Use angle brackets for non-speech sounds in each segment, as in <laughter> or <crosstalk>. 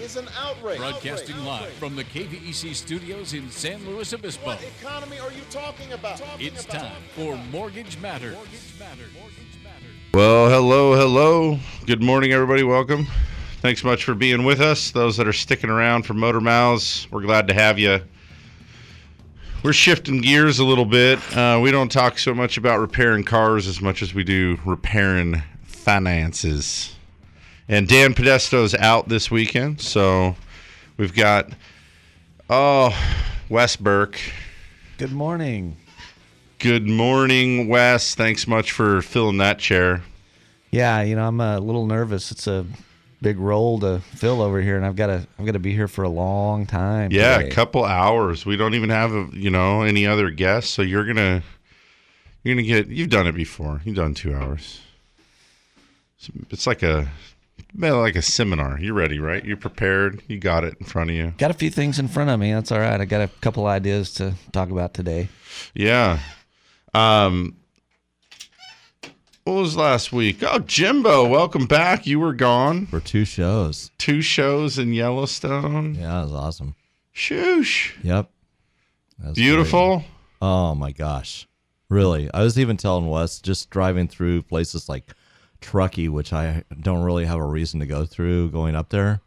is an outrage. Broadcasting Outrage. live Outrage. from the KVEC studios in San Luis Obispo. What economy are you talking about? Talking It's about. time for Mortgage Matters. Well, hello, hello. Good morning, everybody. Welcome. Thanks much for being with us. Those that are sticking around for Motor Mouths, we're glad to have you. We're shifting gears a little bit. Uh, we don't talk so much about repairing cars as much as we do repairing finances. And Dan Podesto's out this weekend, so we've got oh Wes Burke. Good morning. Good morning, Wes. Thanks much for filling that chair. Yeah, you know I'm a little nervous. It's a big role to fill over here, and I've got to I've got to be here for a long time. Yeah, today. a couple hours. We don't even have a, you know any other guests, so you're gonna you're gonna get. You've done it before. You've done two hours. It's, it's like a like a seminar. You're ready, right? You're prepared. You got it in front of you. Got a few things in front of me. That's all right. I got a couple ideas to talk about today. Yeah. Um. What was last week? Oh, Jimbo, welcome back. You were gone. for two shows. Two shows in Yellowstone. Yeah, it was awesome. Shoosh. Yep. That was Beautiful. great. Oh my gosh. Really. I was even telling Wes just driving through places like Truckee, which I don't really have a reason to go through going up there.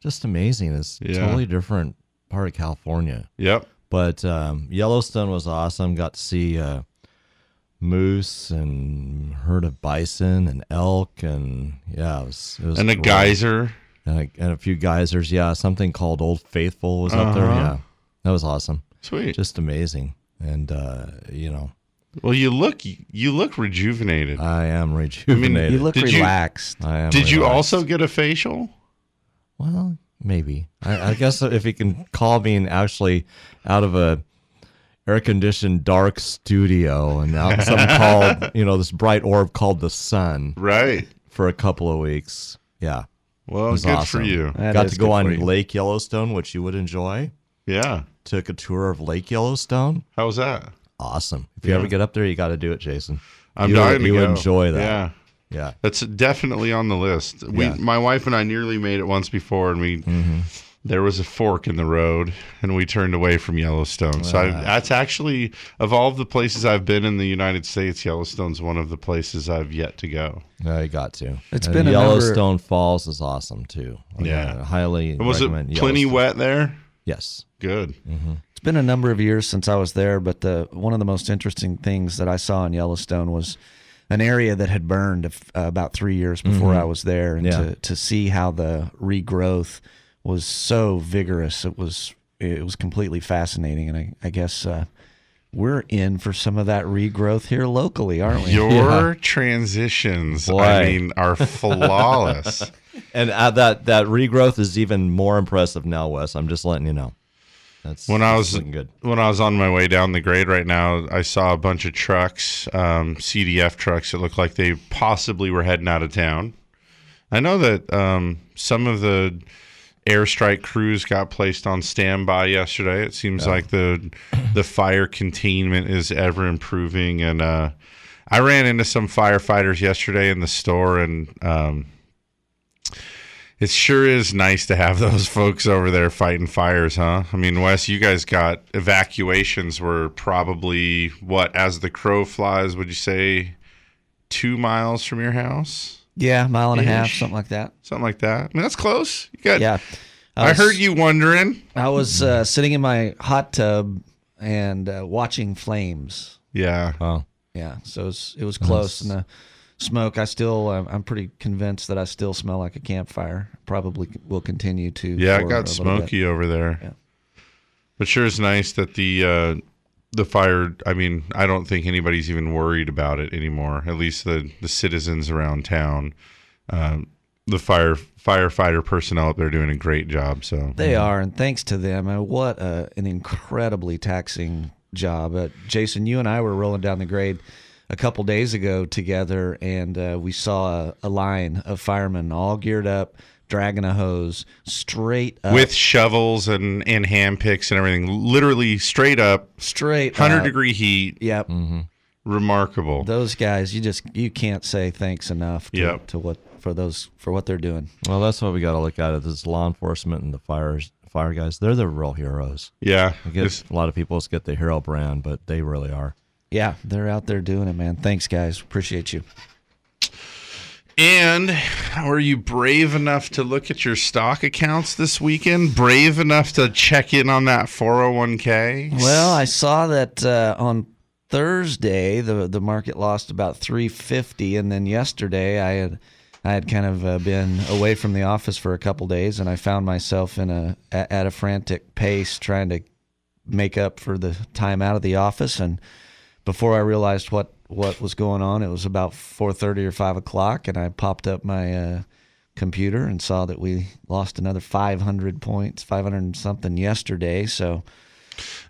Just amazing. It's a Yeah. totally different part of California. Yep. But um, Yellowstone was awesome. Got to see uh, moose and herd of bison and elk and yeah, it was it was And a great. geyser. and a, and a few geysers. Yeah, something called Old Faithful was up there. Uh-huh. Yeah, that was awesome. Sweet. Just amazing. And uh, you know, Well, you look you look rejuvenated. I am rejuvenated. You look Did you- relaxed. I am. Did you also get a facial? Well, maybe. I, I guess if you can call being actually out of a air conditioned dark studio and out in some called you know this bright orb called the sun Right. for a couple of weeks. Yeah, Well, it was good awesome. for you. That Got to go on. Lake Yellowstone, which you would enjoy. Yeah. Took a tour of Lake Yellowstone. How was that? Awesome. If you ever get up there, you got to do it, Jason. I'm you, dying to you go. enjoy that. Yeah. Yeah. That's definitely on the list. We, Yeah. my wife and I, nearly made it once before, and we Mm-hmm. there was a fork in the road, and we turned away from Yellowstone. So I, that's actually of all of the places I've been in the United States, Yellowstone's one of the places I've yet to go. No, you got to. It's And been a number- Yellowstone Falls is awesome too. I Yeah. highly And was it plenty wet there? Yes. Good. It's been a number of years since I was there, but the one of the most interesting things that I saw in Yellowstone was an area that had burned uh, about three years before I was there, and Yeah. to to see how the regrowth was so vigorous, it was it was completely fascinating, and I, I guess. Uh, we're in for some of that regrowth here locally, aren't we? Your transitions, I mean, are flawless. <laughs> And uh, that that regrowth is even more impressive now, Wes. I'm just letting you know. That's when I was good. when I was on my way down the grade right now, I saw a bunch of trucks, um, CDF trucks that looked like they possibly were heading out of town. I know that um, some of the airstrike crews got placed on standby yesterday. It seems like the the fire containment is ever improving, and uh, I ran into some firefighters yesterday in the store, and um, it sure is nice to have <laughs> those folks over there fighting fires, huh? I mean, Wes, you guys got evacuations were probably what, as the crow flies, would you say two miles from your house? Yeah, mile and a half, something like that. Something like that. I mean, that's close. You got, Yeah, I, was- heard you wondering. I was uh, sitting in my hot tub and uh, watching flames. Yeah. Oh, Yeah, so it was, it was close, and the smoke. I still, I'm, pretty convinced that I still smell like a campfire. Probably will continue to. Yeah, it got little bit. smoky over there. Yeah. But sure it's nice that the uh, the fire. I mean, I don't think anybody's even worried about it anymore. At least the the citizens around town. Um, the fire firefighter personnel up there doing a great job. So They are, and thanks to them, uh, what a, an incredibly taxing job. Uh, Jason, you and I were rolling down the grade a couple days ago together, and uh, we saw a, a line of firemen all geared up, dragging a hose straight up, with shovels and and hand picks and everything, literally straight up, straight hundred up. degree heat, Yep. remarkable. Those guys, you just you can't say thanks enough to, Yep. to what for those for what they're doing. Well, that's what we got to look at. It is law enforcement and the fires, fire guys. They're the real heroes. yeah, I guess a lot of people just get the hero brand, but they really are. Yeah, they're out there doing it, man. Thanks, guys. Appreciate you. And were you brave enough to look at your stock accounts this weekend? Brave enough to check in on that 401k? Well, I saw that uh, on Thursday the the market lost about 350 and then yesterday I had I had kind of uh, been away from the office for a couple days and I found myself in a a- at a frantic pace trying to make up for the time out of the office and before I realized what what was going on it was about 4:30 or 5 o'clock and I popped up my uh, computer and saw that we lost another 500 points 500 something yesterday so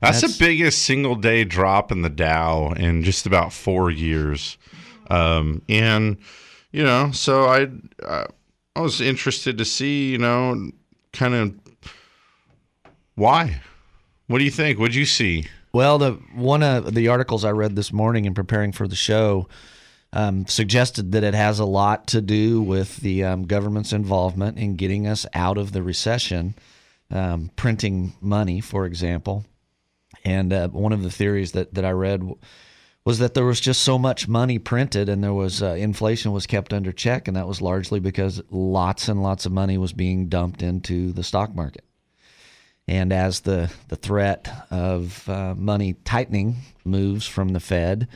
That's, That's- the biggest single day drop in the Dow in just about four years. Um, and, you know, so I, uh, I was interested to see, you know, kind of why. What do you think? What'd you see? Well, the one of the articles I read this morning in preparing for the show um, suggested that it has a lot to do with the um, government's involvement in getting us out of the recession, um, printing money, for example. And uh, one of the theories that, that I read was that there was just so much money printed and there was uh, inflation was kept under check, and that was largely because lots and lots of money was being dumped into the stock market. And as the, the threat of uh, money tightening moves from the Fed,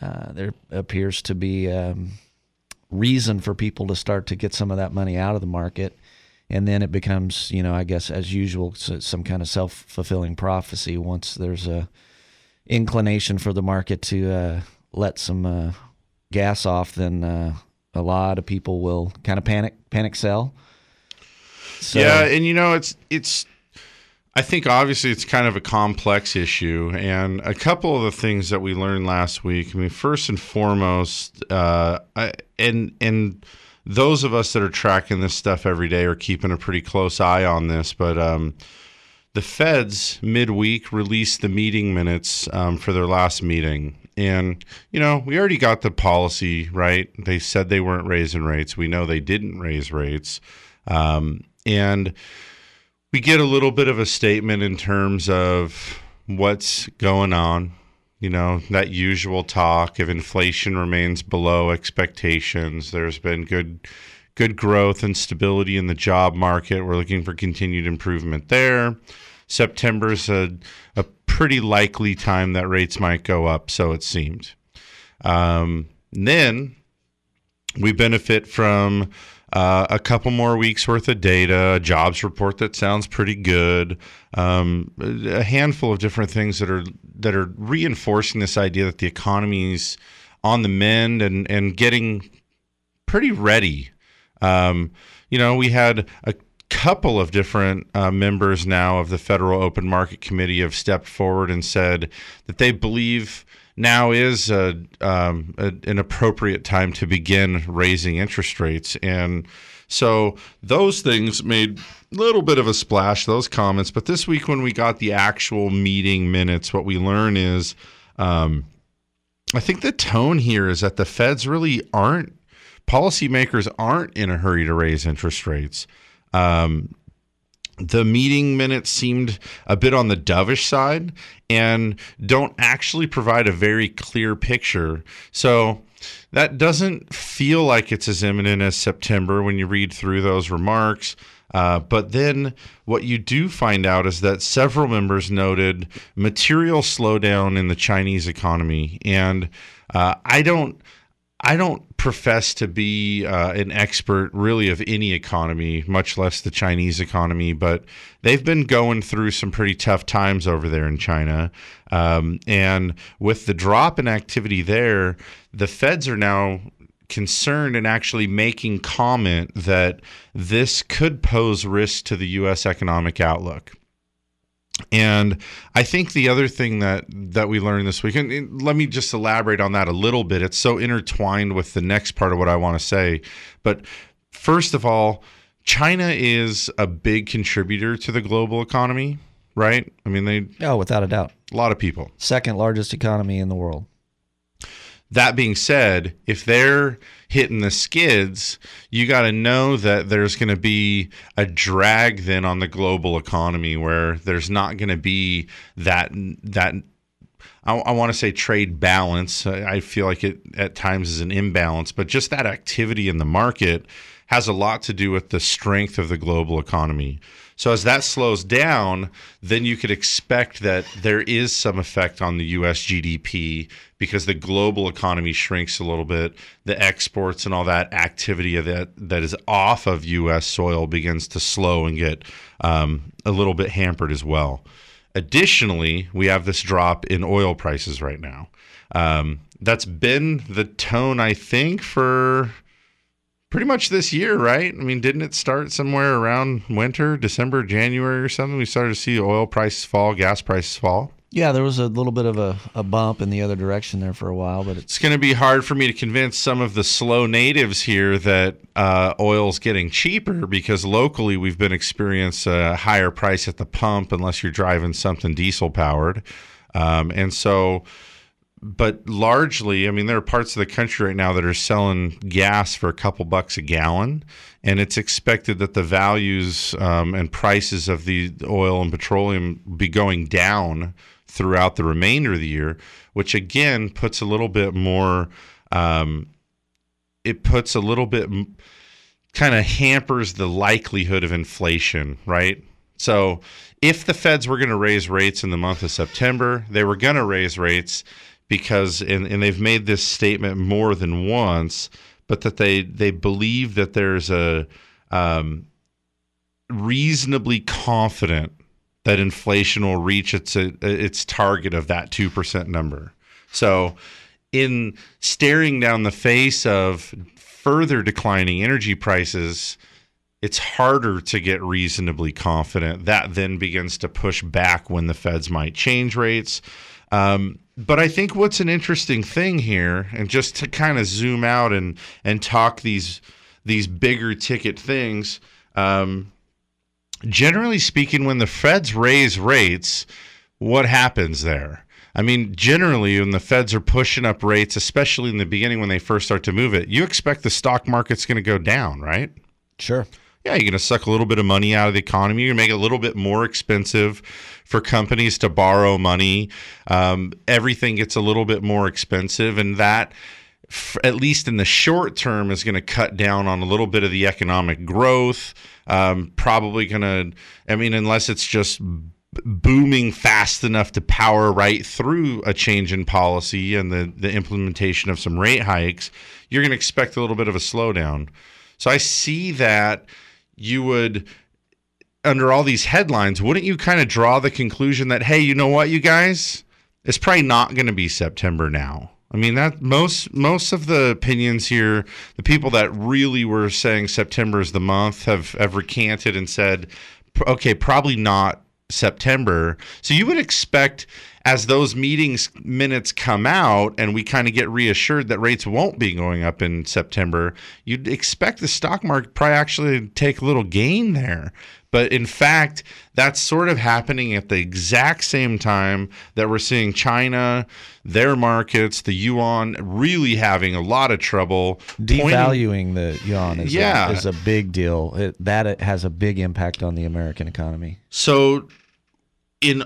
uh, there appears to be um, reason for people to start to get some of that money out of the market. And then it becomes, you know, I guess as usual, some kind of self fulfilling prophecy once there's a inclination for the market to uh, let some uh, gas off, then uh, a lot of people will kind of panic, panic sell. So, yeah, and you know, it's it's. I think obviously it's kind of a complex issue, and a couple of the things that we learned last week. I mean, first and foremost, uh, I, and and those of us that are tracking this stuff every day are keeping a pretty close eye on this. But um, the Feds midweek released the meeting minutes um, for their last meeting. And, you know, we already got the policy, right? They said they weren't raising rates. We know they didn't raise rates. Um, and we get a little bit of a statement in terms of what's going on. You know, that usual talk of inflation remains below expectations. There's been good good growth and stability in the job market. We're looking for continued improvement there. September's a, a pretty likely time that rates might go up, so it seemed. Um, then we benefit from uh, a couple more weeks worth of data, a jobs report that sounds pretty good, um, a handful of different things that are that are reinforcing this idea that the economy's on the mend and and getting pretty ready. Um, you know, we had a couple of different uh, members now of the Federal Open Market Committee have stepped forward and said that they believe now is a, um, a, an appropriate time to begin raising interest rates. And so those things made a little bit of a splash, those comments. But this week, when we got the actual meeting minutes, what we learn is um, I think the tone here is that the feds really aren't, policymakers aren't in a hurry to raise interest rates. Um, the meeting minutes seemed a bit on the dovish side and don't actually provide a very clear picture. So that doesn't feel like it's as imminent as September when you read through those remarks. Uh, but then what you do find out is that several members noted material slowdown in the Chinese economy. And uh, I don't. I don't profess to be uh, an expert really of any economy, much less the Chinese economy, but they've been going through some pretty tough times over there in China. Um, and with the drop in activity there, the feds are now concerned and actually making comment that this could pose risk to the U.S. economic outlook. And I think the other thing that that we learned this week, and- and let me just elaborate on that a little bit. It's so intertwined with the next part of what I want to say. But first of all, China is a big contributor to the global economy, right? I mean, they Oh, without a doubt. a lot of people. Second largest economy in the world. That being said, if they're hitting the skids, you got to know that there's going to be a drag then on the global economy where there's not going to be that that I, I want to say trade balance. I I feel like it at times is an imbalance, but just that activity in the market has a lot to do with the strength of the global economy. So as that slows down, then you could expect that there is some effect on the US GDP because the global economy shrinks a little bit. The exports and all that activity of that that is off of US soil begins to slow and get um, a little bit hampered as well. Additionally, we have this drop in oil prices right now. Um, that's been the tone, I think, for pretty much this year, right? I mean, didn't it start somewhere around winter, December, January or something? We started to see oil prices fall, gas prices fall. Yeah, there was a little bit of a, a bump in the other direction there for a while, but it's It's going to be hard for me to convince some of the SLO natives here that uh, oil's getting cheaper because locally we've been experiencing a higher price at the pump unless you're driving something diesel powered. Um, and so, but largely, I mean, there are parts of the country right now that are selling gas for a couple bucks a gallon, and it's expected that the values um, and prices of the oil and petroleum be going down throughout the remainder of the year, which again puts a little bit more. Um, it puts a little bit kind of hampers the likelihood of inflation, right? So, if the feds were going to raise rates in the month of September, they were going to raise rates because, and, and they've made this statement more than once, but that they they believe that there's a um, reasonably confident that inflation will reach its its target of that two percent number. So, in staring down the face of further declining energy prices, it's harder to get reasonably confident. That then begins to push back when the feds might change rates. Um, but I think what's an interesting thing here, and just to kind of zoom out and and talk these these bigger ticket things. Um, generally speaking, when the feds raise rates, what happens there? I mean, generally, when the feds are pushing up rates, especially in the beginning when they first start to move it, you expect the stock market's going to go down, right? sure. Yeah, you're going to suck a little bit of money out of the economy. You're going to make it a little bit more expensive for companies to borrow money. Um, everything gets a little bit more expensive, and that, at least in the short term, is going to cut down on a little bit of the economic growth. Um, probably going to, I mean, unless it's just booming fast enough to power right through a change in policy and the, the implementation of some rate hikes, you're going to expect a little bit of a slowdown. So I see that you would under all these headlines, wouldn't you kind of draw the conclusion that hey, you know what, you guys, it's probably not going to be September now. I mean that most most of the opinions here, the people that really were saying September is the month have have recanted and said, okay, probably not September. So you would expect as those meetings minutes come out and we kind of get reassured that rates won't be going up in September, you'd expect the stock market probably actually take a little gain there. But in fact, that's sort of happening at the exact same time that we're seeing China, their markets, the yuan really having a lot of trouble. pointing- Devaluing the yuan is, Yeah. a, is a big deal. It, that it has a big impact on the American economy. So, in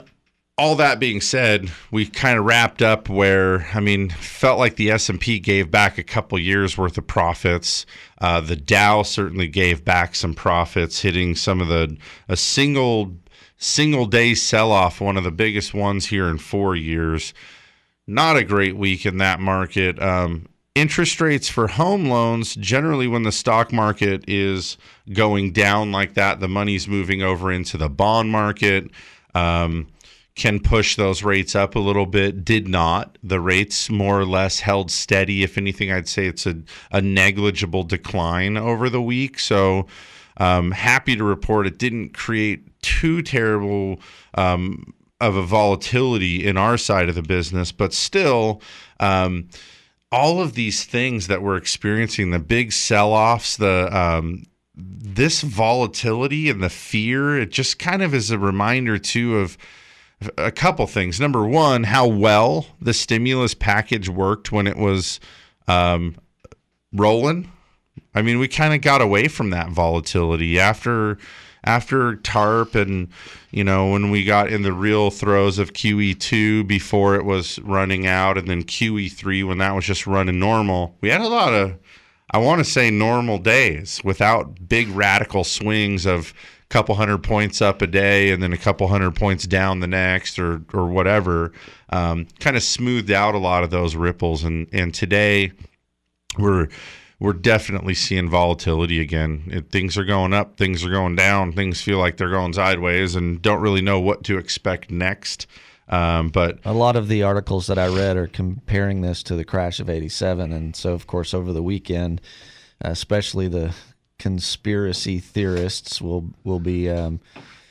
all that being said, we kind of wrapped up where I mean, felt like the S and P gave back a couple years worth of profits. Uh, the Dow certainly gave back some profits, hitting some of the a single single day sell off, one of the biggest ones here in four years. Not a great week in that market. Um, interest rates for home loans generally when the stock market is going down like that the money's moving over into the bond market um, can push those rates up a little bit. Did not. The rates more or less held steady. If anything i'd say it's a, a negligible decline over the week. So Um, happy to report it didn't create too terrible um, of a volatility in our side of the business, but still. Um, all of these things that we're experiencing the big sell-offs the um, this volatility and the fear it just kind of is a reminder too of a couple things. Number one how well the stimulus package worked when it was um, rolling. I mean we kind of got away from that volatility after after tarp and you know when we got in the real throes of qe2 before it was running out and then qe3 when that was just running normal. We had a lot of i want to say normal days without big radical swings of couple hundred points up a day and then a couple hundred points down the next or or whatever um, kind of smoothed out a lot of those ripples and and today we're we're definitely seeing volatility again. It, things are going up, things are going down, things feel like they're going sideways, and don't really know what to expect next. Um, but a lot of the articles that I read are comparing this to the crash of '87, and so of course over the weekend, especially the conspiracy theorists will will be um,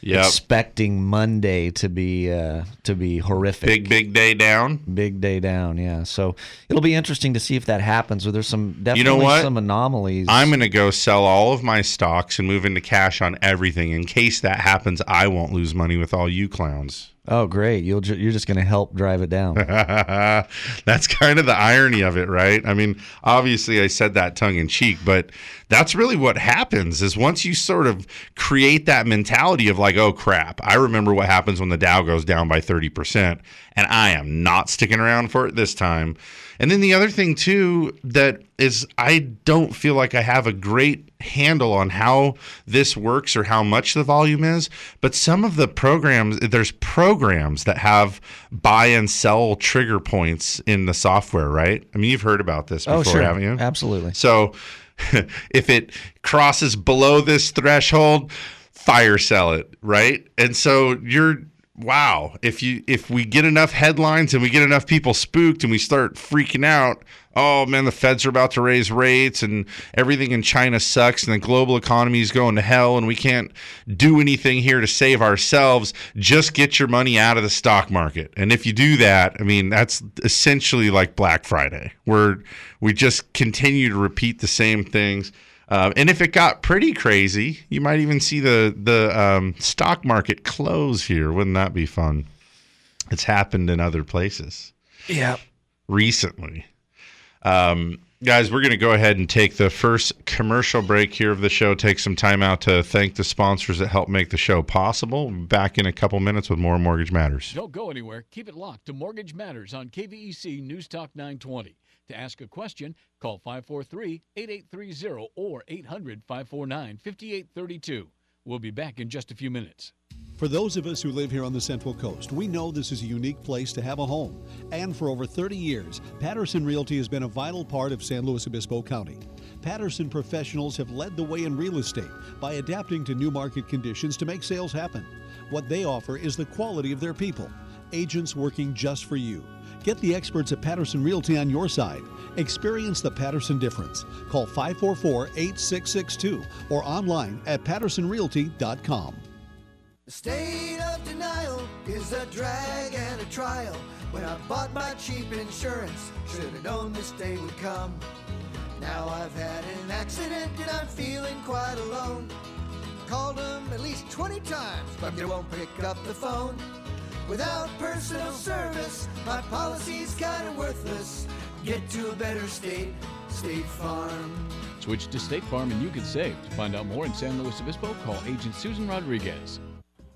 Yep. expecting Monday to be uh, to be horrific. big big day down. big day down. Yeah, so it'll be interesting to see if that happens. Or there's some definitely what? some anomalies. I'm going to go sell all of my stocks and move into cash on everything. In case that happens, I won't lose money with all you clowns. Oh, great! You'll ju- you're just going to help drive it down. <laughs> that's kind of the irony of it, right? I mean, obviously I said that tongue in cheek, but that's really what happens is once you sort of create that mentality of like, oh crap, I remember what happens when the Dow goes down by 30%, and I am not sticking around for it this time. And then the other thing too that is I don't feel like I have a great handle on how this works or how much the volume is, but some of the programs there's programs that have buy and sell trigger points in the software, right? I mean, you've heard about this oh, before, oh, sure, haven't you? absolutely. So <laughs> if it crosses below this threshold, fire sell it, right? And so you're wow, if you if we get enough headlines and we get enough people spooked and we start freaking out, oh man, the feds are about to raise rates and everything in China sucks and the global economy is going to hell and we can't do anything here to save ourselves, just get your money out of the stock market. And if you do that, I mean, that's essentially like Black Friday, where we just continue to repeat the same things. Uh, and if it got pretty crazy, you might even see the the um, stock market close here. Wouldn't that be fun? It's happened in other places Yeah. recently. Um, guys, we're going to go ahead and take the first commercial break here of the show. Take some time out to thank the sponsors that help make the show possible. Back in a couple minutes with more Mortgage Matters. Don't go anywhere. Keep it locked to Mortgage Matters on KVEC News Talk 920. To ask a question, call 543 8830 or 800 549 5832. We'll be back in just a few minutes. For those of us who live here on the Central Coast, we know this is a unique place to have a home. And for over 30 years, Patterson Realty has been a vital part of San Luis Obispo County. Patterson professionals have led the way in real estate by adapting to new market conditions to make sales happen. What they offer is the quality of their people, agents working just for you. Get the experts at Patterson Realty on your side. Experience the Patterson difference. Call 544 8662 or online at pattersonrealty.com. The state of denial is a drag and a trial. When I bought my cheap insurance, should have known this day would come. Now I've had an accident and I'm feeling quite alone. Called them at least 20 times, but they won't pick up the phone. Without personal service, my policy's kinda worthless. Get to a better state, State Farm. Switch to State Farm and you can save. To find out more in San Luis Obispo, call Agent Susan Rodriguez.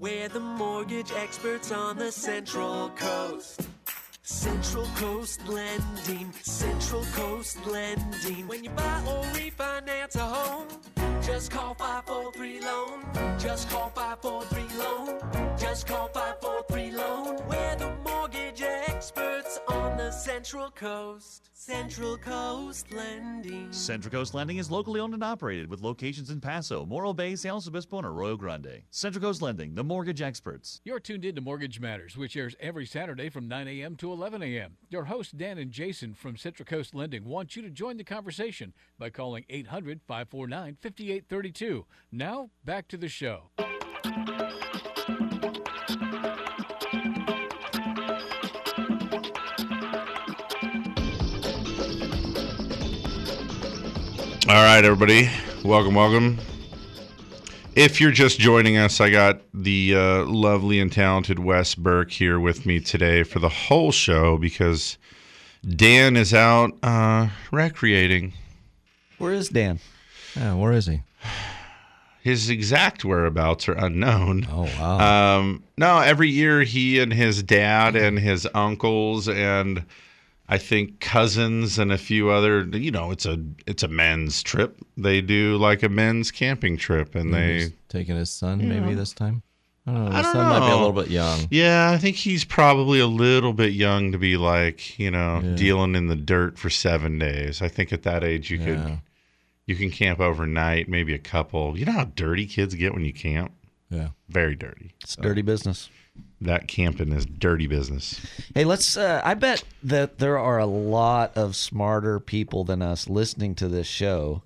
We're the mortgage experts on the Central Coast. Central Coast Lending, Central Coast Lending. When you buy or refinance a home, Just call 543 Loan. Just call 543 Loan. Just call 543 Loan. We're the the Central Coast. Central Coast Lending. Central Coast Lending is locally owned and operated with locations in Paso, Morro Bay, San Luis Obispo, and Arroyo Grande. Central Coast Lending, the mortgage experts. You're tuned in to Mortgage Matters, which airs every Saturday from 9 a.m. to 11 a.m. Your hosts, Dan and Jason from Central Coast Lending, want you to join the conversation by calling 800 549 5832. Now, back to the show. All right, everybody. Welcome, welcome. If you're just joining us, I got the uh, lovely and talented Wes Burke here with me today for the whole show because Dan is out uh, recreating. Where is Dan? Yeah, where is he? His exact whereabouts are unknown. Oh wow. Um, no, every year he and his dad and his uncles and I think cousins and a few other, you know, it's a it's a men's trip. They do like a men's camping trip, and Maybe they he's taking his son maybe Yeah. this time. I don't know. I His don't son might be a little bit young. Yeah, I think he's probably a little bit young to be like, you know, dealing in the dirt for seven days. I think at that age you Yeah. could you can camp overnight, maybe a couple. You know how dirty kids get when you camp? Yeah. Very dirty. It's dirty business. That camping is dirty business. Hey, let's. Uh, I bet that there are a lot of smarter people than us listening to this show.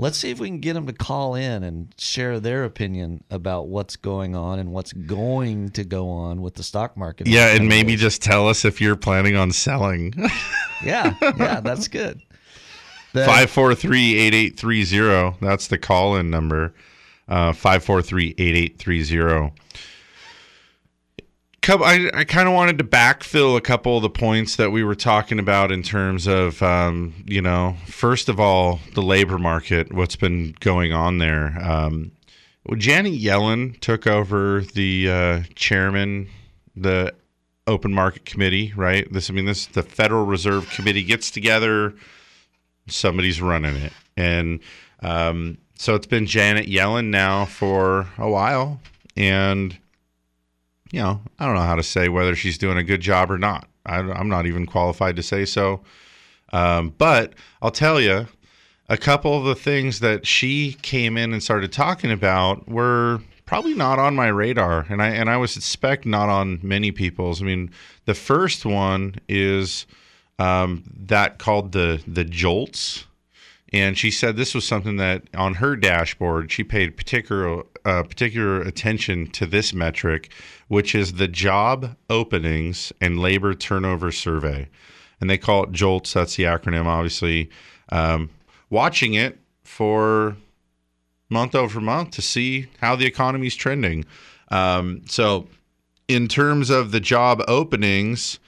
Let's see if we can get them to call in and share their opinion about what's going on and what's going to go on with the stock market. Yeah, and maybe days. just tell us if you're planning on selling. <laughs> yeah, yeah, that's good. <laughs> The- 543-8830. That's the call-in number. Uh 543-8830. Couple, I, I kind of wanted to backfill a couple of the points that we were talking about in terms of, um, you know, first of all, the labor market, what's been going on there. Um, well, Janet Yellen took over the uh, chairman, the open market committee, right? This, I mean, this the Federal Reserve Committee gets together, somebody's running it, and um, so it's been Janet Yellen now for a while, and you know, I don't know how to say whether she's doing a good job or not. I, I'm not even qualified to say so. Um, but I'll tell you, a couple of the things that she came in and started talking about were probably not on my radar, and I and I would suspect not on many people's. I mean, the first one is um, that called the the jolts, and she said this was something that on her dashboard she paid particular uh, particular attention to this metric, which is the job openings and labor turnover survey, and they call it jolts. That's the acronym, obviously. Um, watching it for month over month to see how the economy is trending. Um, so, in terms of the job openings,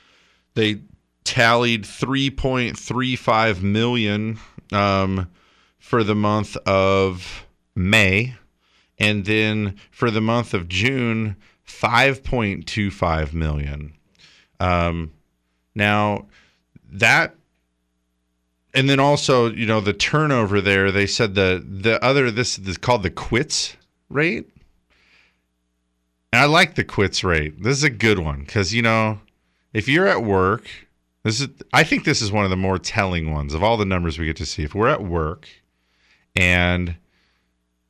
they tallied 3.35 million um, for the month of May, and then for the month of June, 5.25 million. Um, now, that and then also, you know, the turnover there, they said the the other this is called the quits rate. And I like the quits rate. This is a good one because you know, if you're at work, this is I think this is one of the more telling ones of all the numbers we get to see. If we're at work and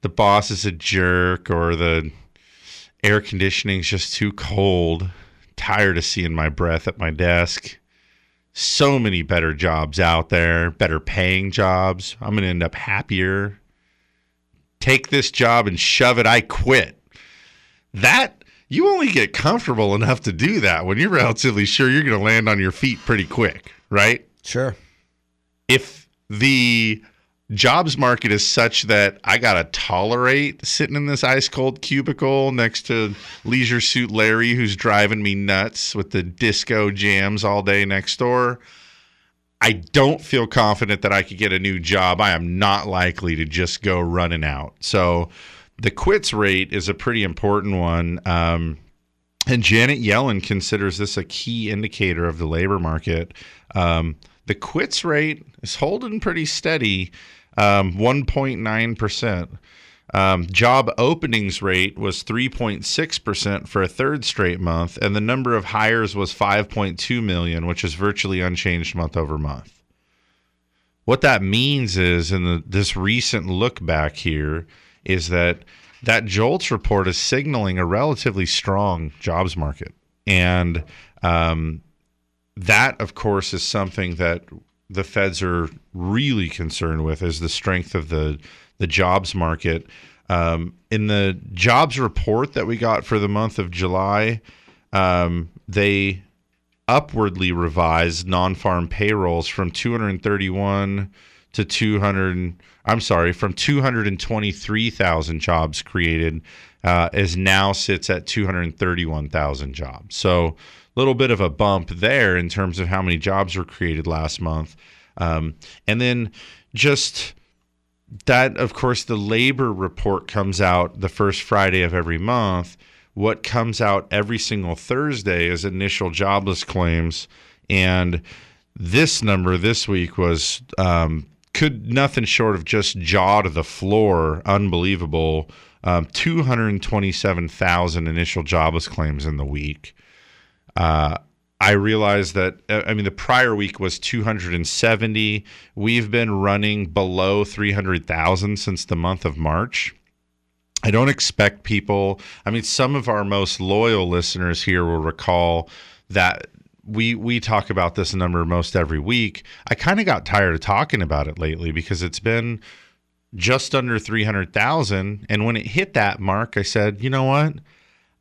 the boss is a jerk or the air conditioning's just too cold, tired of seeing my breath at my desk so many better jobs out there, better paying jobs. I'm going to end up happier. Take this job and shove it. I quit. That you only get comfortable enough to do that when you're relatively sure you're going to land on your feet pretty quick, right? Sure. If the jobs market is such that I got to tolerate sitting in this ice cold cubicle next to Leisure Suit Larry, who's driving me nuts with the disco jams all day next door. I don't feel confident that I could get a new job. I am not likely to just go running out. So the quits rate is a pretty important one. Um, and Janet Yellen considers this a key indicator of the labor market. Um, The quits rate is holding pretty steady, um, 1.9%. Um, job openings rate was 3.6% for a third straight month, and the number of hires was 5.2 million, which is virtually unchanged month over month. What that means is, in the, this recent look back here, is that that JOLTS report is signaling a relatively strong jobs market. And um, that, of course, is something that the feds are really concerned with is the strength of the the jobs market. Um, in the jobs report that we got for the month of July, um, they upwardly revised non-farm payrolls from 231 to 200 i'm sorry from 223000 jobs created uh, is now sits at 231000 jobs so little bit of a bump there in terms of how many jobs were created last month um, and then just that of course the labor report comes out the first friday of every month what comes out every single Thursday is initial jobless claims, and this number this week was um, could nothing short of just jaw to the floor, unbelievable. Um, 227,000 initial jobless claims in the week. Uh, I realized that, uh, I mean, the prior week was 270. We've been running below 300,000 since the month of March. I don't expect people. I mean, some of our most loyal listeners here will recall that we we talk about this number most every week. I kind of got tired of talking about it lately because it's been just under 300,000 and when it hit that mark I said, "You know what?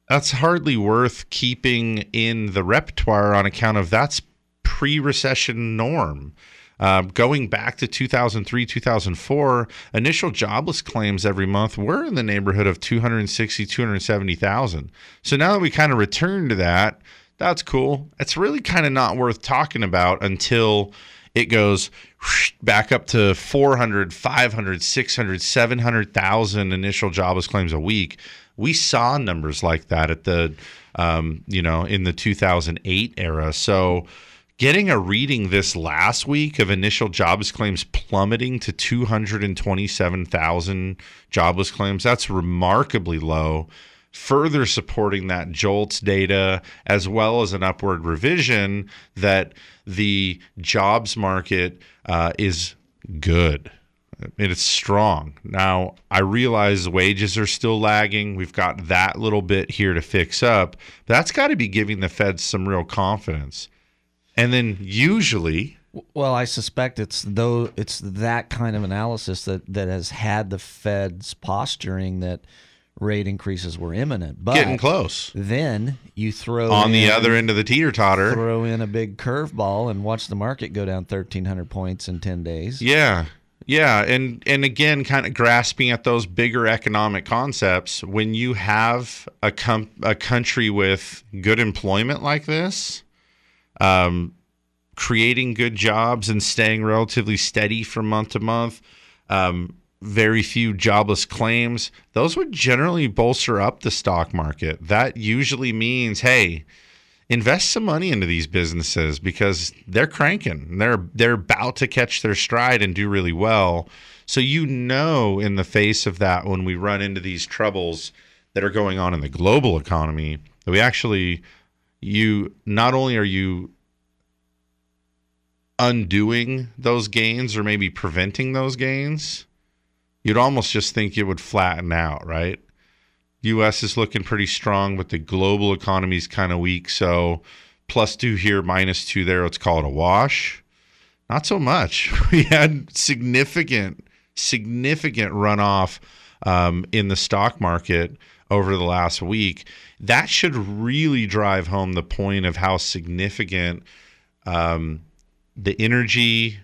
That's hardly worth keeping in the repertoire on account of that's pre-recession norm." Uh, going back to 2003, 2004, initial jobless claims every month were in the neighborhood of 260, 270,000. So now that we kind of return to that, that's cool. It's really kind of not worth talking about until it goes back up to 400, 500, 600, 700,000 initial jobless claims a week. We saw numbers like that at the, um, you know, in the 2008 era. So, Getting a reading this last week of initial jobless claims plummeting to 227,000 jobless claims, that's remarkably low. Further supporting that JOLTS data, as well as an upward revision that the jobs market uh, is good. It's strong. Now, I realize wages are still lagging. We've got that little bit here to fix up. That's got to be giving the Fed some real confidence. And then usually well, I suspect it's though it's that kind of analysis that that has had the Fed's posturing that rate increases were imminent. But getting close. Then you throw on in, the other end of the teeter totter, throw in a big curveball and watch the market go down thirteen hundred points in ten days. Yeah. Yeah, and and again, kind of grasping at those bigger economic concepts. When you have a com- a country with good employment like this, um, creating good jobs and staying relatively steady from month to month. Um, very few jobless claims. Those would generally bolster up the stock market. That usually means, hey, invest some money into these businesses because they're cranking. They're they're about to catch their stride and do really well. So you know in the face of that when we run into these troubles that are going on in the global economy, that we actually you not only are you undoing those gains or maybe preventing those gains, you'd almost just think it would flatten out, right? US is looking pretty strong, but the global economy is kind of weak. So plus two here, minus two there. Let's call it a wash. Not so much. <laughs> We had significant, significant runoff um, in the stock market over the last week. That should really drive home the point of how significant um, the energy,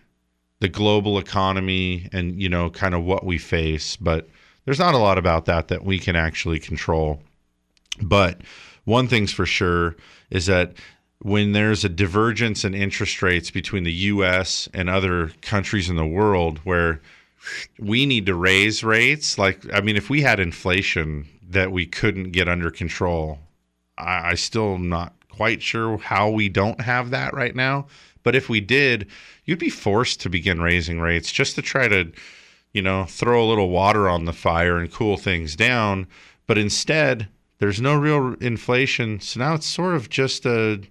the global economy, and you know, kind of what we face. But there's not a lot about that that we can actually control. But one thing's for sure is that when there's a divergence in interest rates between the US and other countries in the world where we need to raise rates, like, I mean, if we had inflation that we couldn't get under control, I, I still am not quite sure how we don't have that right now But if we did, you'd be forced to begin raising rates just to try to, you know, throw a little water on the fire and cool things down. But instead, there's no real inflation. So now it's sort of just a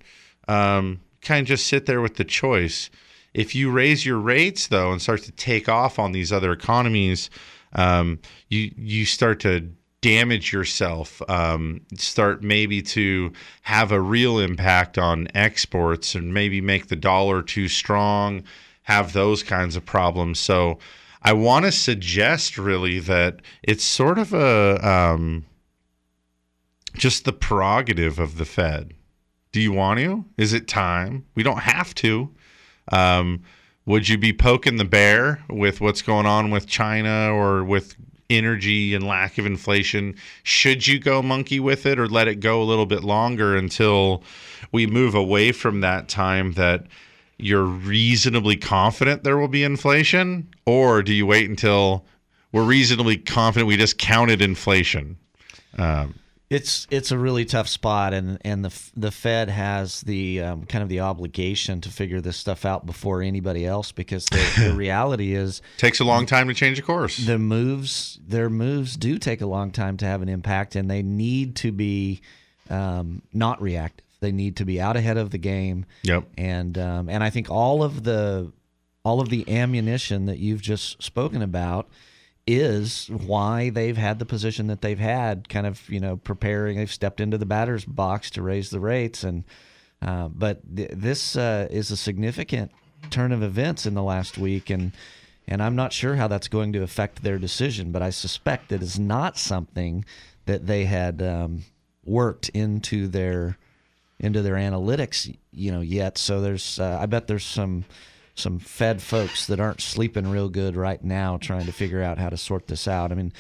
um, kind of just sit there with the choice. If you raise your rates though and start to take off on these other economies, um, you you start to damage yourself. Um, start maybe to have a real impact on exports and maybe make the dollar too strong. Have those kinds of problems. So I want to suggest really that it's sort of a um, just the prerogative of the Fed. Do you want to? Is it time? We don't have to. Um, would you be poking the bear with what's going on with China or with energy and lack of inflation? Should you go monkey with it or let it go a little bit longer until we move away from that time that you're reasonably confident there will be inflation? Or do you wait until we're reasonably confident we just counted inflation? Um, It's it's a really tough spot, and and the the Fed has the um, kind of the obligation to figure this stuff out before anybody else because the, the <laughs> reality is takes a long time to change a course. The moves their moves do take a long time to have an impact, and they need to be um, not reactive. They need to be out ahead of the game. Yep. And um, and I think all of the all of the ammunition that you've just spoken about is why they've had the position that they've had, kind of you know preparing. They've stepped into the batter's box to raise the rates, and uh, but th- this uh, is a significant turn of events in the last week, and and I'm not sure how that's going to affect their decision, but I suspect it is not something that they had um, worked into their into their analytics, you know, yet. So there's, uh, I bet there's some some Fed folks that aren't sleeping real good right now, trying to figure out how to sort this out. I mean,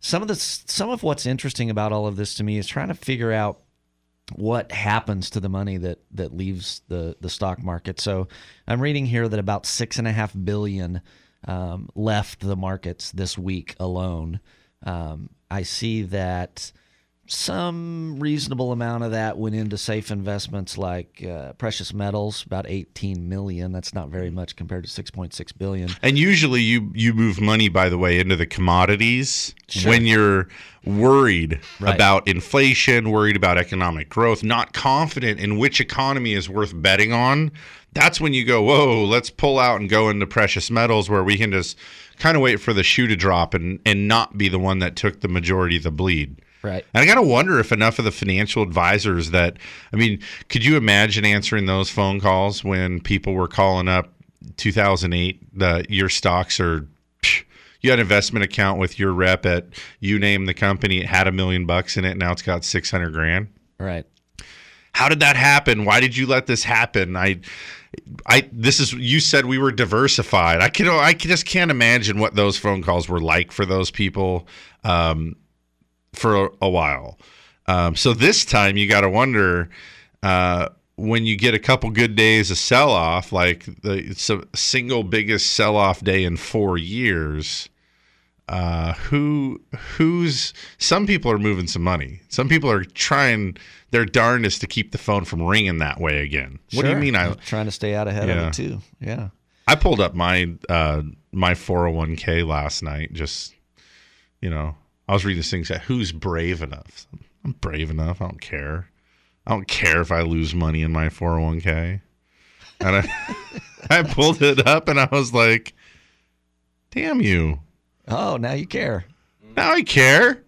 some of the some of what's interesting about all of this to me is trying to figure out what happens to the money that that leaves the the stock market. So I'm reading here that about six and a half billion um, left the markets this week alone. Um, I see that some reasonable amount of that went into safe investments like uh, precious metals, about 18 million. That's not very much compared to 6.6 billion. And usually you you move money by the way into the commodities Sure. when you're worried Right. about inflation, worried about economic growth, not confident in which economy is worth betting on. That's when you go, "Whoa, let's pull out and go into precious metals where we can just kind of wait for the shoe to drop and and not be the one that took the majority of the bleed." Right. And I got to wonder if enough of the financial advisors that, I mean, could you imagine answering those phone calls when people were calling up 2008, the your stocks are, you had an investment account with your rep at, you name the company, it had a million bucks in it. Now it's got 600 grand. Right. How did that happen? Why did you let this happen? I, I, this is, you said we were diversified. I can, I just can't imagine what those phone calls were like for those people. Um, for a, a while. Um, so this time you got to wonder uh, when you get a couple good days of sell off, like the it's a single biggest sell off day in four years. Uh, who who's some people are moving some money. Some people are trying their darndest to keep the phone from ringing that way again. What do you mean? I am trying to stay out ahead of Yeah. it too. Yeah. I pulled up my uh my 401k last night just you know, I was reading this thing that who's brave enough? I'm brave enough. I don't care. I don't care if I lose money in my 401k. And I <laughs> I pulled it up and I was like, "Damn you." Oh, now you care. Now I care.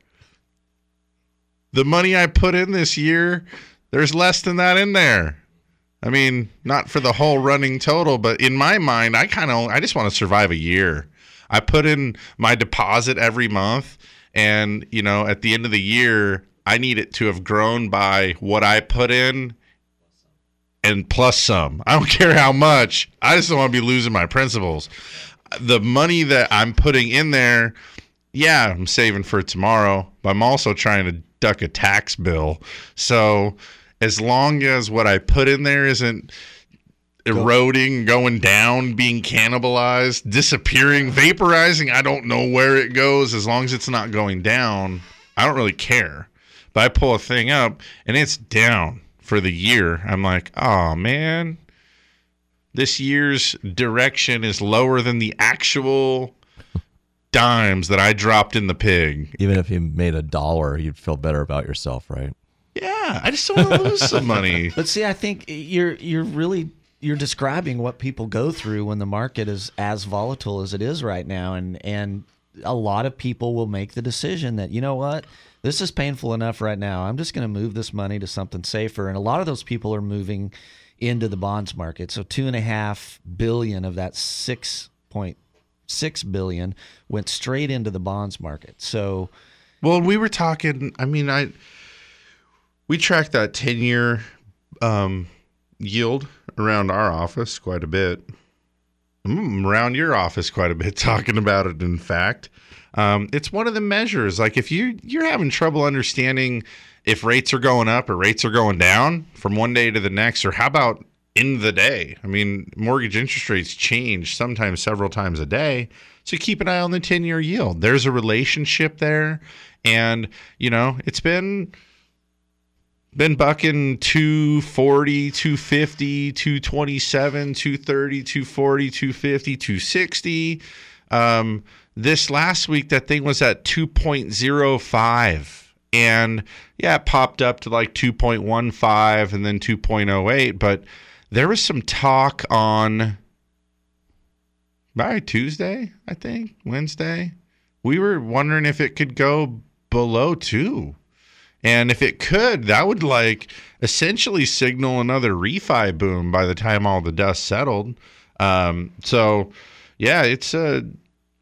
The money I put in this year, there's less than that in there. I mean, not for the whole running total, but in my mind, I kind of I just want to survive a year. I put in my deposit every month and, you know, at the end of the year, I need it to have grown by what I put in and plus some. I don't <laughs> care how much. I just don't want to be losing my principals. The money that I'm putting in there, yeah, I'm saving for tomorrow, but I'm also trying to duck a tax bill. So as long as what I put in there isn't eroding, going down, being cannibalized, disappearing, vaporizing, I don't know where it goes. As long as it's not going down, I don't really care. But I pull a thing up and it's down for the year. I'm like, oh man, this year's direction is lower than the actual dimes that I dropped in the pig. Even if you made a dollar, you'd feel better about yourself, right? Yeah, I just don't want to lose some money. <laughs> But see, I think you're you're really you're describing what people go through when the market is as volatile as it is right now, and and a lot of people will make the decision that you know what this is painful enough right now. I'm just going to move this money to something safer, and a lot of those people are moving into the bonds market. So two and a half billion of that six point six billion went straight into the bonds market. So, well, we were talking. I mean, I we tracked that ten year um, yield around our office quite a bit. Mm, around your office quite a bit, <laughs> talking about it. In fact, um, it's one of the measures. Like if you you're having trouble understanding if rates are going up or rates are going down from one day to the next, or how about in the day? I mean, mortgage interest rates change sometimes several times a day. So keep an eye on the 10 year yield. There's a relationship there. And, you know, it's been been bucking 240 250 227 230 240 250 260 um, this last week that thing was at 2.05 and yeah it popped up to like 2.15 and then 2.08 but there was some talk on by tuesday i think wednesday. We were wondering if it could go below 2 and if it could that would like essentially signal another refi boom by the time all the dust settled um, so yeah it's a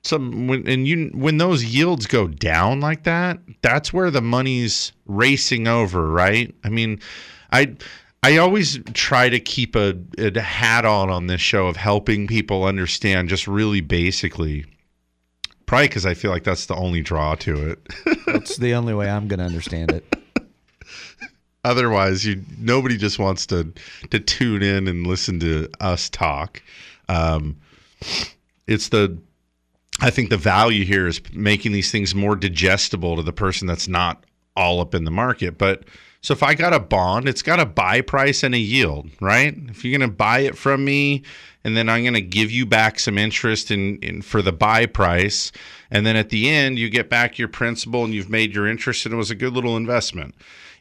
some when and you when those yields go down like that, that's where the money's racing over, right? I mean, I I always try to keep a, a hat on on this show of helping people understand just really basically. Probably because I feel like that's the only draw to it. <laughs> That's the only way I'm going to understand it. Otherwise, you nobody just wants to to tune in and listen to us talk. Um, it's the I think the value here is making these things more digestible to the person that's not all up in the market. But so if I got a bond, it's got a buy price and a yield, right? If you're going to buy it from me and then I'm going to give you back some interest in, in for the buy price, and then at the end you get back your principal and you've made your interest and it was a good little investment.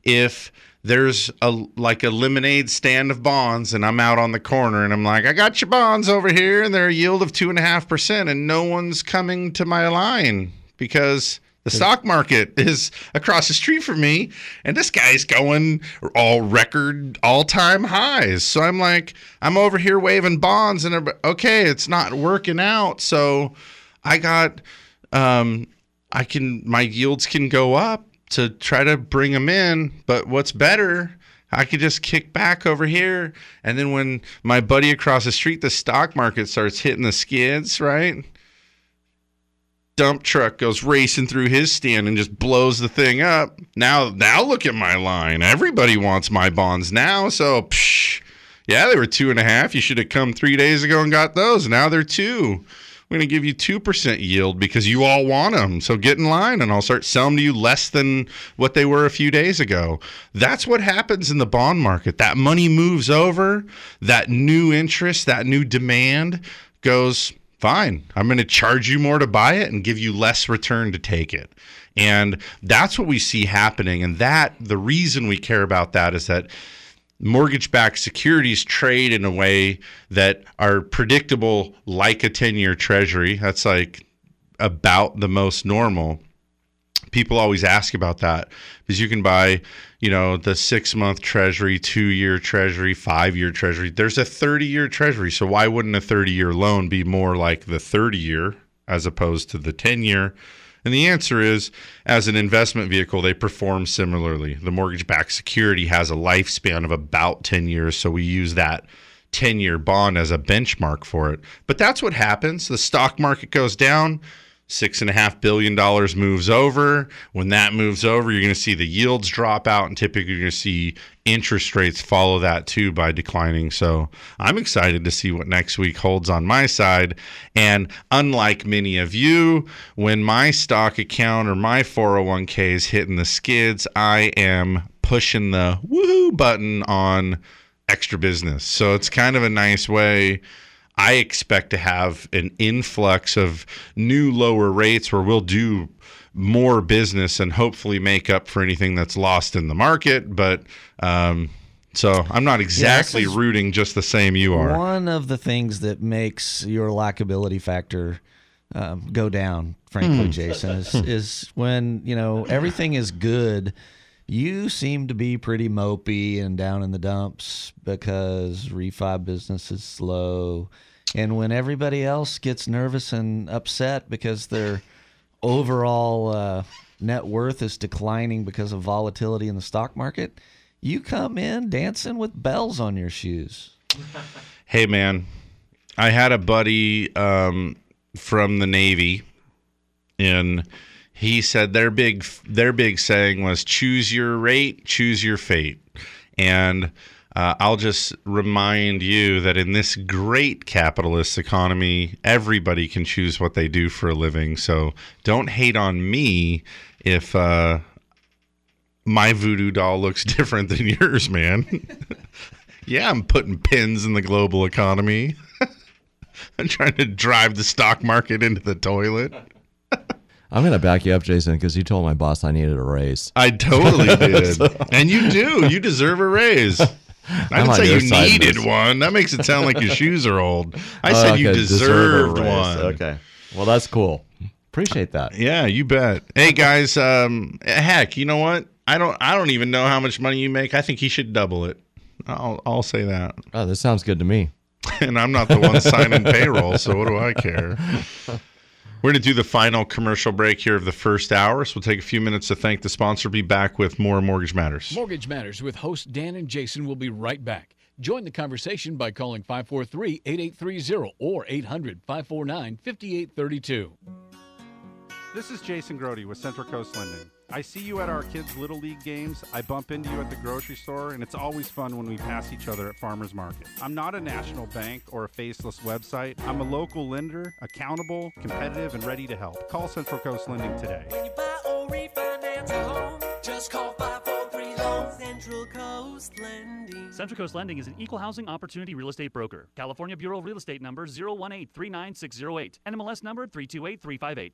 If there's a like a lemonade stand of bonds and I'm out on the corner and I'm like, I got your bonds over here and they're a yield of two and a half percent and no one's coming to my line because the stock market is across the street from me and this guy's going all record all time highs. So I'm like, I'm over here waving bonds and okay, it's not working out. So I got um I can my yields can go up to try to bring them in. But what's better, I could just kick back over here. And then when my buddy across the street, the stock market starts hitting the skids, right? Dump truck goes racing through his stand and just blows the thing up. Now, now look at my line. Everybody wants my bonds now. So, psh, yeah, they were two and a half. You should have come three days ago and got those. Now they're two we're going to give you 2% yield because you all want them. So get in line and I'll start selling to you less than what they were a few days ago. That's what happens in the bond market. That money moves over, that new interest, that new demand goes, fine, I'm going to charge you more to buy it and give you less return to take it. And that's what we see happening. And that, the reason we care about that is that mortgage backed securities trade in a way that are predictable like a 10 year treasury. That's like about the most normal. People always ask about that because you can buy, you know, the six month treasury, two year treasury, five year treasury. There's a 30 year treasury. So why wouldn't a 30 year loan be more like the 30 year as opposed to the 10 year? And the answer is as an investment vehicle, they perform similarly. The mortgage backed security has a lifespan of about 10 years. So we use that 10 year bond as a benchmark for it. But that's what happens. The stock market goes down six and a half billion dollars moves over. When that moves over, you're going to see the yields drop out, and typically you're going to see interest rates follow that too by declining. So I'm excited to see what next week holds on my side. And unlike many of you, when my stock account or my 401k is hitting the skids, I am pushing the woohoo button on extra business. So it's kind of a nice way. I expect to have an influx of new lower rates where we'll do more business and hopefully make up for anything that's lost in the market. But um, so I'm not exactly is- rooting just the same you are. One of the things that makes your likability factor um, go down, frankly, Hmm. Jason, is, is when you know everything is good. You seem to be pretty mopey and down in the dumps because refi business is slow, and when everybody else gets nervous and upset because their overall uh, net worth is declining because of volatility in the stock market, you come in dancing with bells on your shoes. <laughs> Hey man, I had a buddy um, from the Navy, and he said their big their big saying was "choose your rate, choose your fate," and uh, I'll just remind you that in this great capitalist economy, everybody can choose what they do for a living. So don't hate on me if uh, my voodoo doll looks <laughs> different than yours, man. <laughs> yeah, I'm putting pins in the global economy. <laughs> I'm trying to drive the stock market into the toilet. I'm gonna back you up, Jason, because you told my boss I needed a raise. I totally did. So- and you do. You deserve a raise. I didn't say you needed one. That makes it sound like your <laughs> shoes are old. I Oh, said you deserve a deserved one. Okay. Well, that's cool. Appreciate that. Yeah, you bet. Hey guys, um, heck, you know what? I don't. I don't even know how much money you make. I think he should double it. I'll. I'll say that. Oh, this sounds good to me. <laughs> And I'm not the one signing payroll, so what do I care? <laughs> We're going to do the final commercial break here of the first hour. So we'll take a few minutes to thank the sponsor. Be back with more Mortgage Matters. Mortgage Matters with host Dan and Jason will be right back. Join the conversation by calling 543 8830 or 800 549 5832. This is Jason Grody with Central Coast Lending. I see you at our kids' Little League games. I bump into you at the grocery store, and it's always fun when we pass each other at farmers market. I'm not a national bank or a faceless website. I'm a local lender, accountable, competitive, and ready to help. Call Central Coast Lending today. Buy or refinance a home. Just call 543 Loan. Central Coast Lending. Central Coast Lending is an equal housing opportunity real estate broker. California Bureau of Real Estate number 018 39608. NMLS number 328358.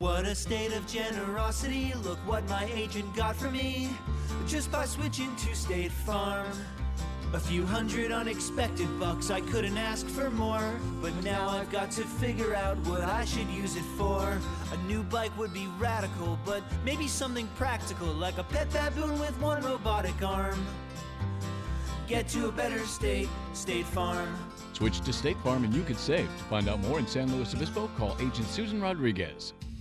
What a state of generosity. Look what my agent got for me just by switching to State Farm. A few hundred unexpected bucks, I couldn't ask for more. But now I've got to figure out what I should use it for. A new bike would be radical, but maybe something practical, like a pet baboon with one robotic arm. Get to a better state, State Farm. Switch to State Farm and you could save. To find out more in San Luis Obispo, call Agent Susan Rodriguez.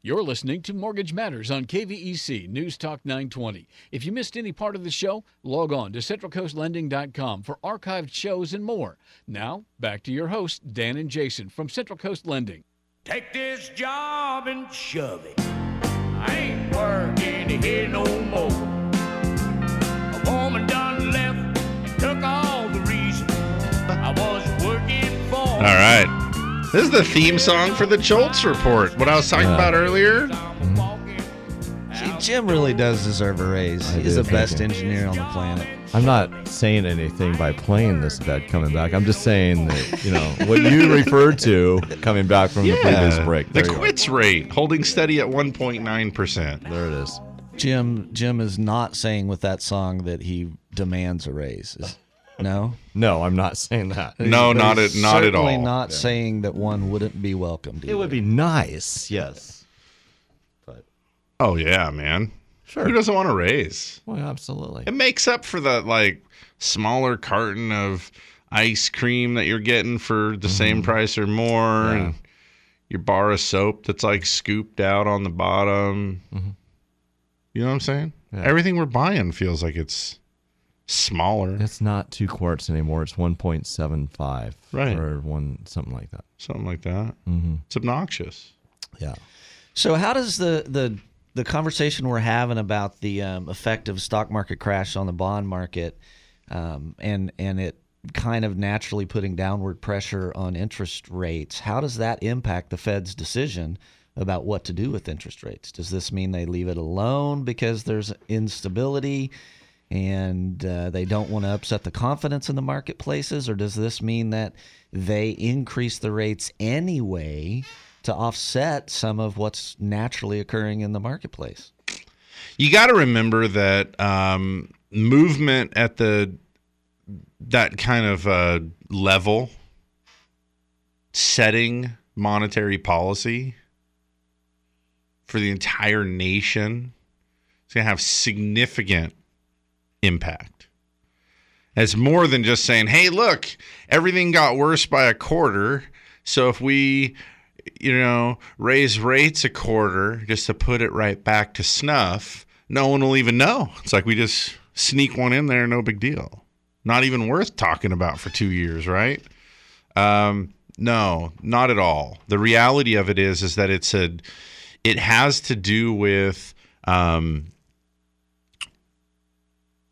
You're listening to Mortgage Matters on KVEC News Talk 920. If you missed any part of the show, log on to centralcoastlending.com for archived shows and more. Now, back to your hosts, Dan and Jason from Central Coast Lending. Take this job and shove it. I ain't working here no more. A woman done left and took all the reason I was working for. All right. This is the theme song for the Jolts report. What I was talking Yeah. about earlier. Mm-hmm. See, Jim really does deserve a raise. I He's do, the best you. engineer on the planet. I'm not saying anything by playing this bet coming back. I'm just saying that, you know, what you <laughs> referred to coming back from the previous break. The There you go. quits rate holding steady at 1.9%. There it is. Jim Jim is not saying with that song that he demands a raise. Is- No. No, I'm not saying that. No, But not at not at all. certainly all. Not saying that one wouldn't be welcomed. It would be nice, yes. But Oh yeah, man. Sure. Who doesn't want to raise? well, absolutely. It makes up for the like smaller carton of ice cream that you're getting for the same price or more, Mm-hmm. Yeah. and your bar of soap that's like scooped out on the bottom. You know what I'm saying? Yeah. Everything we're buying feels like it's smaller, It's not two quarts anymore. It's 1.75. Right. Or one, something like that. something like that. Mm-hmm. It's obnoxious. Yeah. So how does the the the conversation we're having about the um, effect of stock market crash on the bond market, um, and and it kind of naturally putting downward pressure on interest rates, how does that impact the Fed's decision about what to do with interest rates? Does this mean they leave it alone because there's instability? And uh, they don't want to upset the confidence in the marketplaces, or does this mean that they increase the rates anyway to offset some of what's naturally occurring in the marketplace. You got to remember that um, movement at the that kind of uh, level, setting monetary policy for the entire nation, is going to have significant impact. It's more than just saying, "Hey, look, everything got worse by a quarter." So if we you know, raise rates a quarter just to put it right back to snuff, no one will even know. It's like we just sneak one in there, no big deal. Not even worth talking about for two years, right? Um, no, not at all. The reality of it is, is that it's a, it has to do with, um,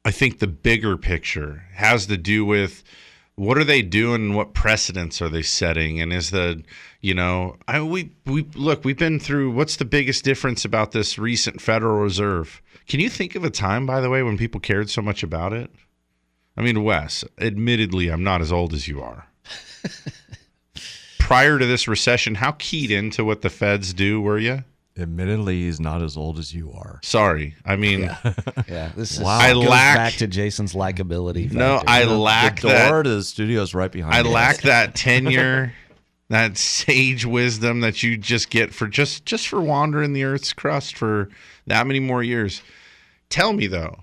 I think the bigger picture has to do with what are they doing and what precedents are they setting? And is the you know I we we look we've been through what's the biggest difference about this recent Federal Reserve? Can you think of a time by the way when people cared so much about it? I mean Wes admittedly I'm not as old as you are. <laughs> Prior to this recession how keyed into what the feds do were you Admittedly, he's not as old as you are. sorry I mean Yeah, <laughs> this is Wow. I goes lack- back to Jason's likability. no factor. I The- lack the that door to the studio is right behind I us. lack <laughs> that tenure, that sage wisdom that you just get for just just for wandering the earth's crust for that many more years. Tell me though,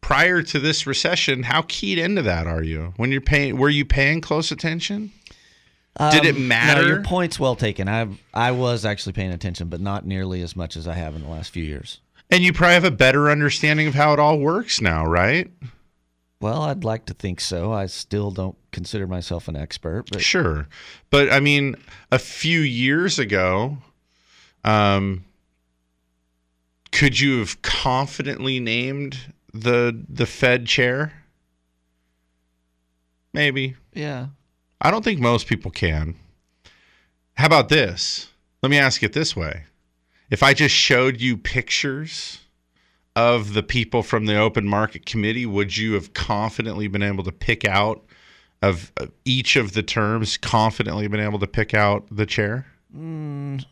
prior to this recession, how keyed into that are you? When you're paying were you paying close attention? Did it Um, matter? No, your point's well taken. I I was actually paying attention, but not nearly as much as I have in the last few years. And you probably have a better understanding of how it all works now, right? Well, I'd like to think so. I still don't consider myself an expert, but Sure. But I mean, a few years ago, um, could you have confidently named the the Fed chair? Maybe. yeah. I don't think most people can. How about this? Let me ask it this way. If I just showed you pictures of the people from the open market committee, would you have confidently been able to pick out of of each of the terms, confidently been able to pick out the chair? Mm,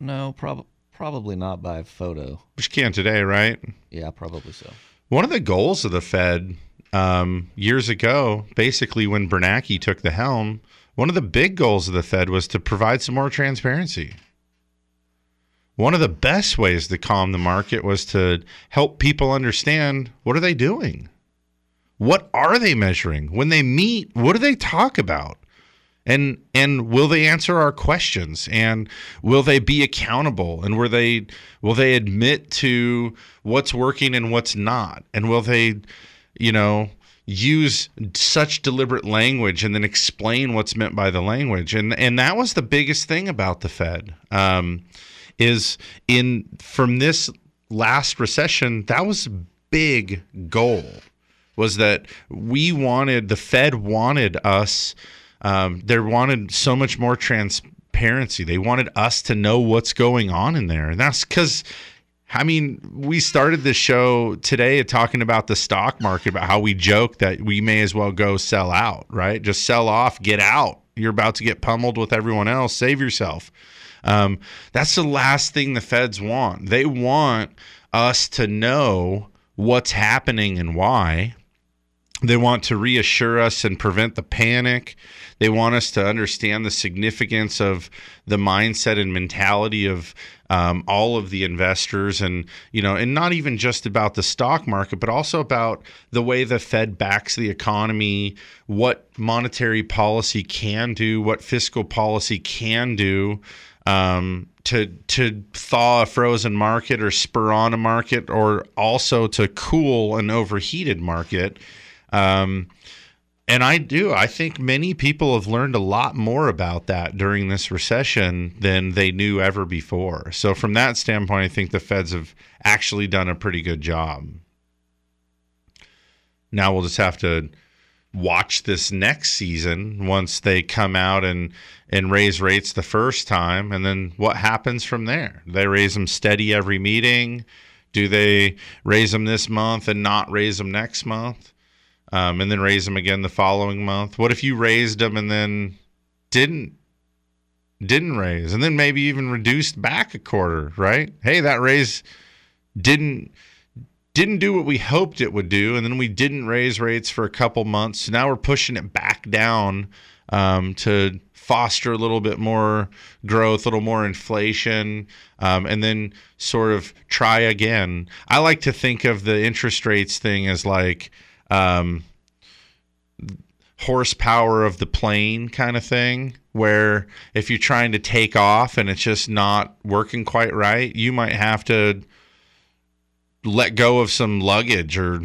no, prob- probably not by photo. Which you can today, right? Yeah, probably so. One of the goals of the Fed um, years ago, basically when Bernanke took the helm, one of the big goals of the Fed was to provide some more transparency. One of the best ways to calm the market was to help people understand what are they doing? What are they measuring? When they meet, what do they talk about? And and will they answer our questions? And will they be accountable? And will they will they admit to what's working and what's not? And will they, you know, use such deliberate language and then explain what's meant by the language? And and that was the biggest thing about the Fed. Um, is in from this last recession, that was a big goal was that we wanted the Fed wanted us um, they wanted so much more transparency. They wanted us to know what's going on in there, and that's because. I mean, we started this show today talking about the stock market, about how we joke that we may as well go sell out, right? Just sell off, get out. You're about to get pummeled with everyone else. Save yourself. Um, that's the last thing the feds want. They want us to know what's happening and why They want to reassure us and prevent the panic. They want us to understand the significance of the mindset and mentality of um, all of the investors, and you know, and not even just about the stock market, but also about the way the Fed backs the economy, what monetary policy can do, what fiscal policy can do. Um, to to thaw a frozen market or spur on a market, or also to cool an overheated market. Um, and I do. I think many people have learned a lot more about that during this recession than they knew ever before. So, from that standpoint, I think the feds have actually done a pretty good job. Now we'll just have to watch this next season once they come out and and raise rates the first time and then what happens from there they raise them steady every meeting do they raise them this month and not raise them next month um, and then raise them again the following month what if you raised them and then didn't didn't raise and then maybe even reduced back a quarter right hey that raise didn't didn't do what we hoped it would do, and then we didn't raise rates for a couple months. So now we're pushing it back down um, to foster a little bit more growth, a little more inflation, um, and then sort of try again. I like to think of the interest rates thing as like um, horsepower of the plane kind of thing. Where if you're trying to take off and it's just not working quite right, you might have to let go of some luggage or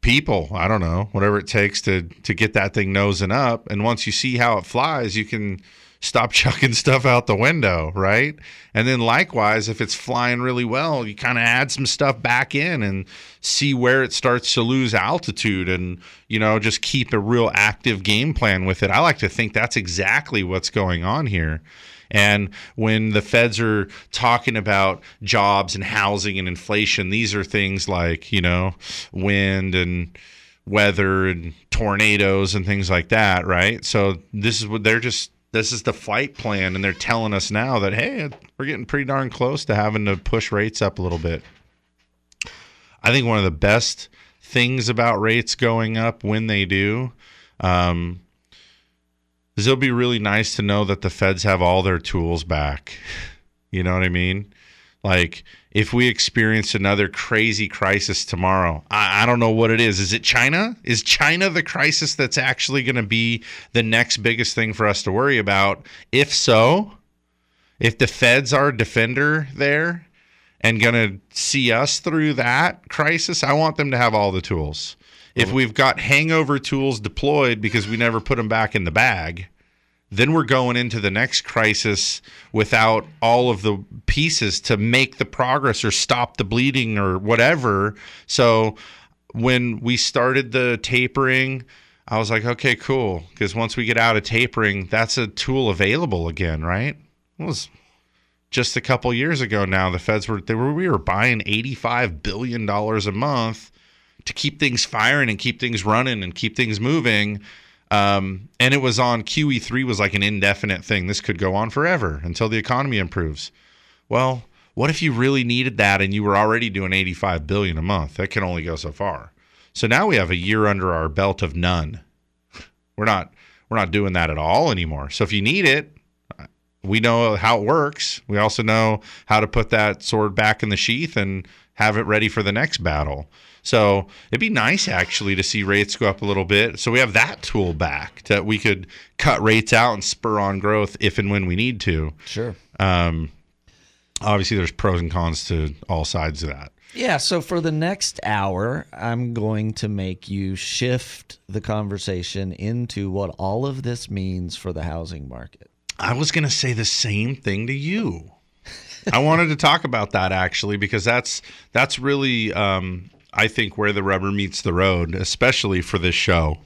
people i don't know whatever it takes to to get that thing nosing up and once you see how it flies you can stop <laughs> chucking stuff out the window right? And then likewise if it's flying really well you kind of add some stuff back in and see where it starts to lose altitude and you know just keep a real active game plan with it. I like to think that's exactly what's going on here. And when the feds are talking about jobs and housing and inflation, these are things like, you know, wind and weather and tornadoes and things like that, right? So this is what they're just this is the flight plan and they're telling us now that hey, we're getting pretty darn close to having to push rates up a little bit. I think one of the best things about rates going up when they do um, is it'll be really nice to know that the feds have all their tools back. <laughs> You know what I mean? Like if we experience another crazy crisis tomorrow, I, I don't know what it is. Is it China? Is China the crisis that's actually going to be the next biggest thing for us to worry about? If so, if the feds are a defender there and going to see us through that crisis, I want them to have all the tools. If mm-hmm. we've got hangover tools deployed because we never put them back in the bag, then we're going into the next crisis without all of the pieces to make the progress or stop the bleeding or whatever. So when we started the tapering, I was like, okay, cool. Because once we get out of tapering, that's a tool available again, right? It was just a couple years ago now. The feds were they were we were buying eighty five billion dollars a month to keep things firing and keep things running and keep things moving. Um, and it was on QE3 was like an indefinite thing. This could go on forever until the economy improves. Well, what if you really needed that and you were already doing 85 billion a month? That can only go so far. So now we have a year under our belt of none. <laughs> We're not we're not doing that at all anymore. So if you need it, we know how it works. We also know how to put that sword back in the sheath and have it ready for the next battle. So it'd be nice actually to see rates go up a little bit. So we have that tool back that we could cut rates out and spur on growth if and when we need to. Sure. Um, obviously, there's pros and cons to all sides of that. Yeah, so for the next hour, I'm going to make you shift the conversation into what all of this means for the housing market. I was going to say the same thing to you. I wanted to talk about that actually because that's that's really um, I think where the rubber meets the road, especially for this show,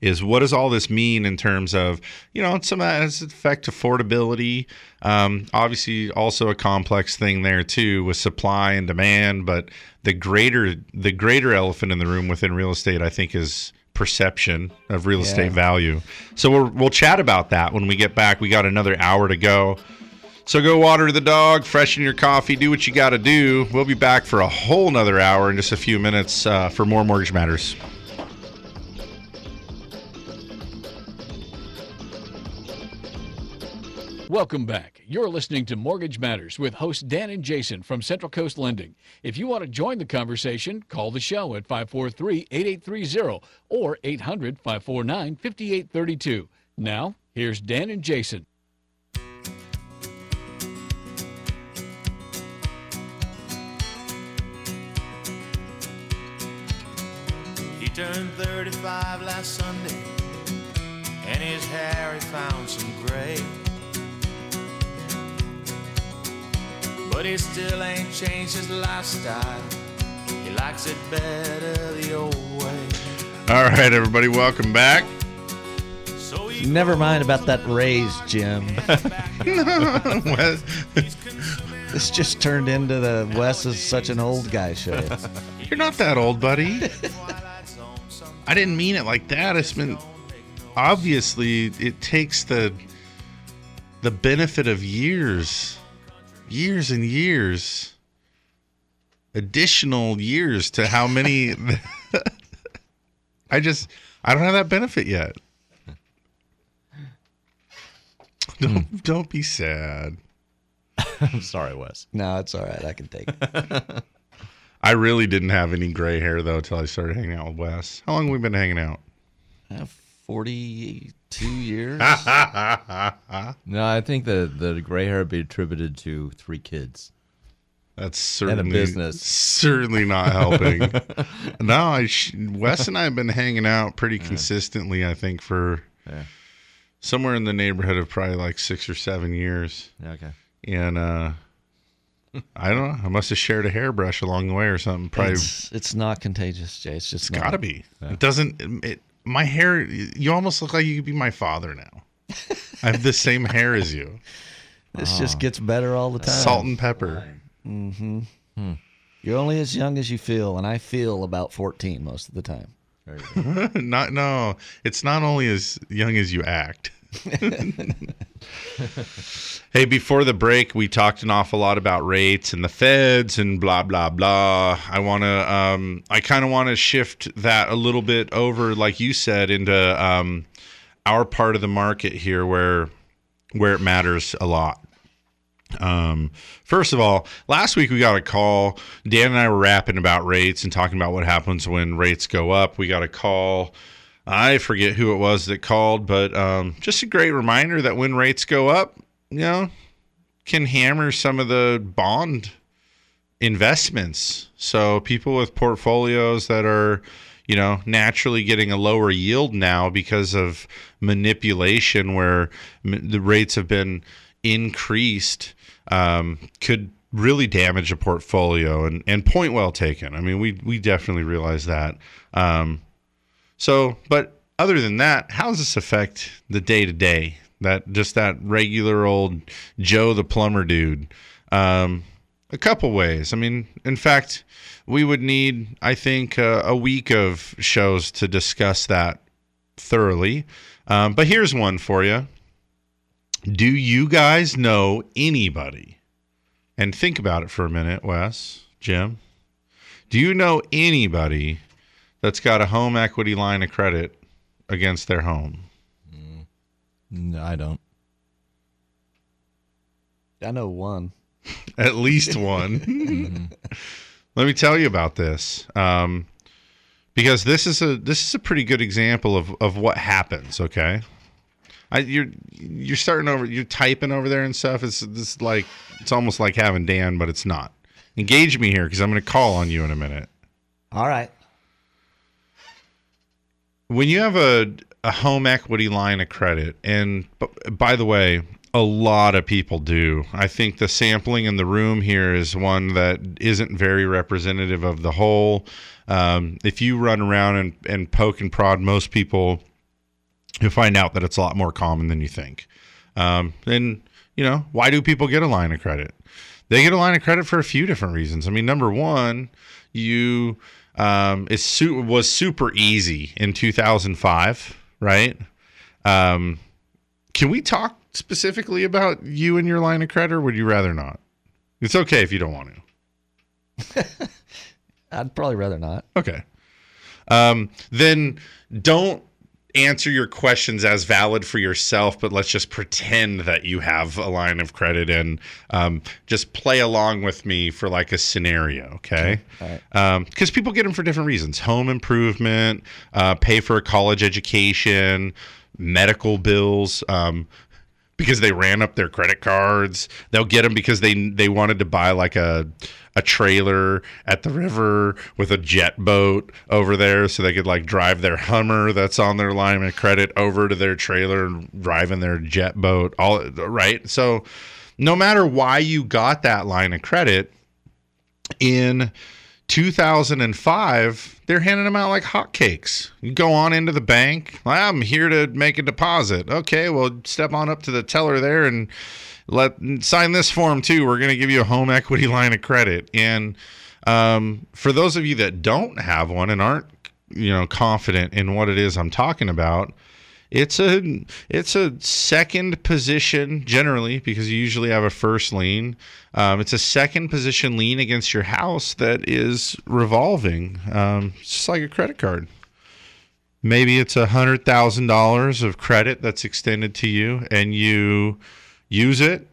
is what does all this mean in terms of you know some has affect affordability. Um, obviously, also a complex thing there too with supply and demand. But the greater the greater elephant in the room within real estate, I think, is perception of real estate value. So we'll we'll chat about that when we get back. We got another hour to go. So go water the dog, freshen your coffee, do what you got to do. We'll be back for a whole nother hour in just a few minutes uh, for more Mortgage Matters. Welcome back. You're listening to Mortgage Matters with hosts Dan and Jason from Central Coast Lending. If you want to join the conversation, call the show at 543 8830 or 800 549 5832. Now, here's Dan and Jason. Turned 35 last Sunday, and his hair he found some gray. But he still ain't changed his lifestyle. He likes it better the old way. All right, everybody, welcome back. Never mind about that raise, Jim. <laughs> Wes- this just turned into the Wes is such an old guy show. You're not that old, buddy. <laughs> I didn't mean it like that. It's been obviously it takes the the benefit of years, years and years, additional years to how many. <laughs> I just I don't have that benefit yet. <laughs> Don't don't be sad. <laughs> I'm sorry, Wes. No, it's all right. I can take it. I really didn't have any gray hair though until I started hanging out with Wes. How long have we been hanging out? Uh, 42 <laughs> years. <laughs> No, I think the the gray hair would be attributed to three kids. That's certainly and a business. Certainly not helping. <laughs> no, I sh- Wes and I have been hanging out pretty consistently. I think for Yeah. somewhere in the neighborhood of probably like six or seven years. Okay. And uh, I don't know. I must have shared a hairbrush along the way or something. Probably It's, it's not contagious, Jay. It's just it's got to be. It doesn't. It, my hair. You almost look like you could be my father now. <laughs> I have the same hair as you. This just gets better all the time. Salt and pepper. Mm-hmm. You're only as young as you feel, and I feel about 14 most of the time. <laughs> not no. It's not only as young as you act. <laughs> hey, before the break, we talked an awful lot about rates and the feds and blah blah blah. I want to, um, I kind of want to shift that a little bit over, like you said, into um, our part of the market here, where where it matters a lot. Um, first of all, last week we got a call. Dan and I were rapping about rates and talking about what happens when rates go up. We got a call. I forget who it was that called, but um, just a great reminder that when rates go up, you know, can hammer some of the bond investments. So people with portfolios that are, you know, naturally getting a lower yield now because of manipulation where the rates have been increased um, could really damage a portfolio and, and point well taken. I mean, we, we definitely realize that. Um, so, but other than that, how does this affect the day to day? That just that regular old Joe the plumber dude. Um, a couple ways. I mean, in fact, we would need, I think, uh, a week of shows to discuss that thoroughly. Um, but here's one for you. Do you guys know anybody? And think about it for a minute, Wes, Jim. Do you know anybody that's got a home equity line of credit against their home? No, I don't. I know one. <laughs> At least one. <laughs> Let me tell you about this, um, because this is a this is a pretty good example of of what happens. Okay, I, you're you're starting over, you're typing over there and stuff. It's this like it's almost like having Dan, but it's not. Engage me here because I'm going to call on you in a minute. All right. When you have a a home equity line of credit, and by the way, a lot of people do. I think the sampling in the room here is one that isn't very representative of the whole. Um, if you run around and, and poke and prod most people, you'll find out that it's a lot more common than you think. Um, and you know, why do people get a line of credit? They get a line of credit for a few different reasons. I mean, number one, you um, it su- was super easy in 2005, right? Um, can we talk specifically about you and your line of credit, or would you rather not? It's okay if you don't want to. <laughs> I'd probably rather not. Okay. Um, then don't answer your questions as valid for yourself, but let's just pretend that you have a line of credit and um, just play along with me for like a scenario, okay? Because people get them for different reasons home improvement, uh, pay for a college education, medical bills. Um, because they ran up their credit cards. They'll get them because they they wanted to buy like a a trailer at the river with a jet boat over there so they could like drive their Hummer that's on their line of credit over to their trailer and drive in their jet boat all right. So no matter why you got that line of credit in 2005, they're handing them out like hotcakes. You go on into the bank. I'm here to make a deposit. Okay, well, step on up to the teller there and let sign this form too. We're going to give you a home equity line of credit. And um, for those of you that don't have one and aren't, you know, confident in what it is I'm talking about, it's a it's a second position generally because you usually have a first lien. Um, it's a second position lien against your house that is revolving, um, just like a credit card. Maybe it's a hundred thousand dollars of credit that's extended to you, and you use it.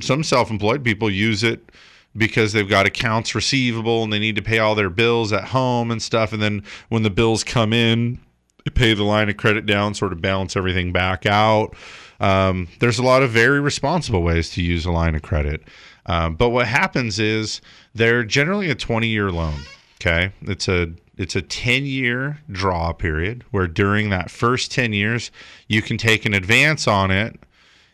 Some self-employed people use it because they've got accounts receivable and they need to pay all their bills at home and stuff. And then when the bills come in, they pay the line of credit down, sort of balance everything back out. Um, there's a lot of very responsible ways to use a line of credit. Um, but what happens is they're generally a 20 year loan. Okay. It's a it's a 10 year draw period where during that first 10 years, you can take an advance on it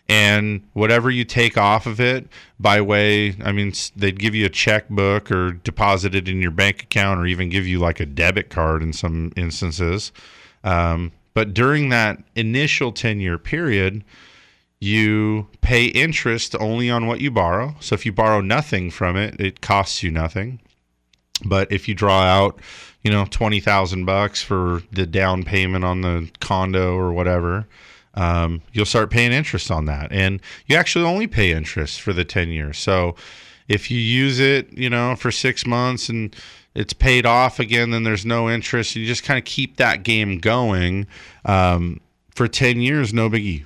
and whatever you take off of it by way i mean they'd give you a checkbook or deposit it in your bank account or even give you like a debit card in some instances. Um, but during that initial 10 year period you pay interest only on what you borrow. So if you borrow nothing from it it costs you nothing. But if you draw out you know 20000 bucks for the down payment on the condo or whatever um, you'll start paying interest on that. And you actually only pay interest for the 10 years. So if you use it you know for six months and it's paid off again then there's no interest. You just kind of keep that game going um, for 10 years no biggie.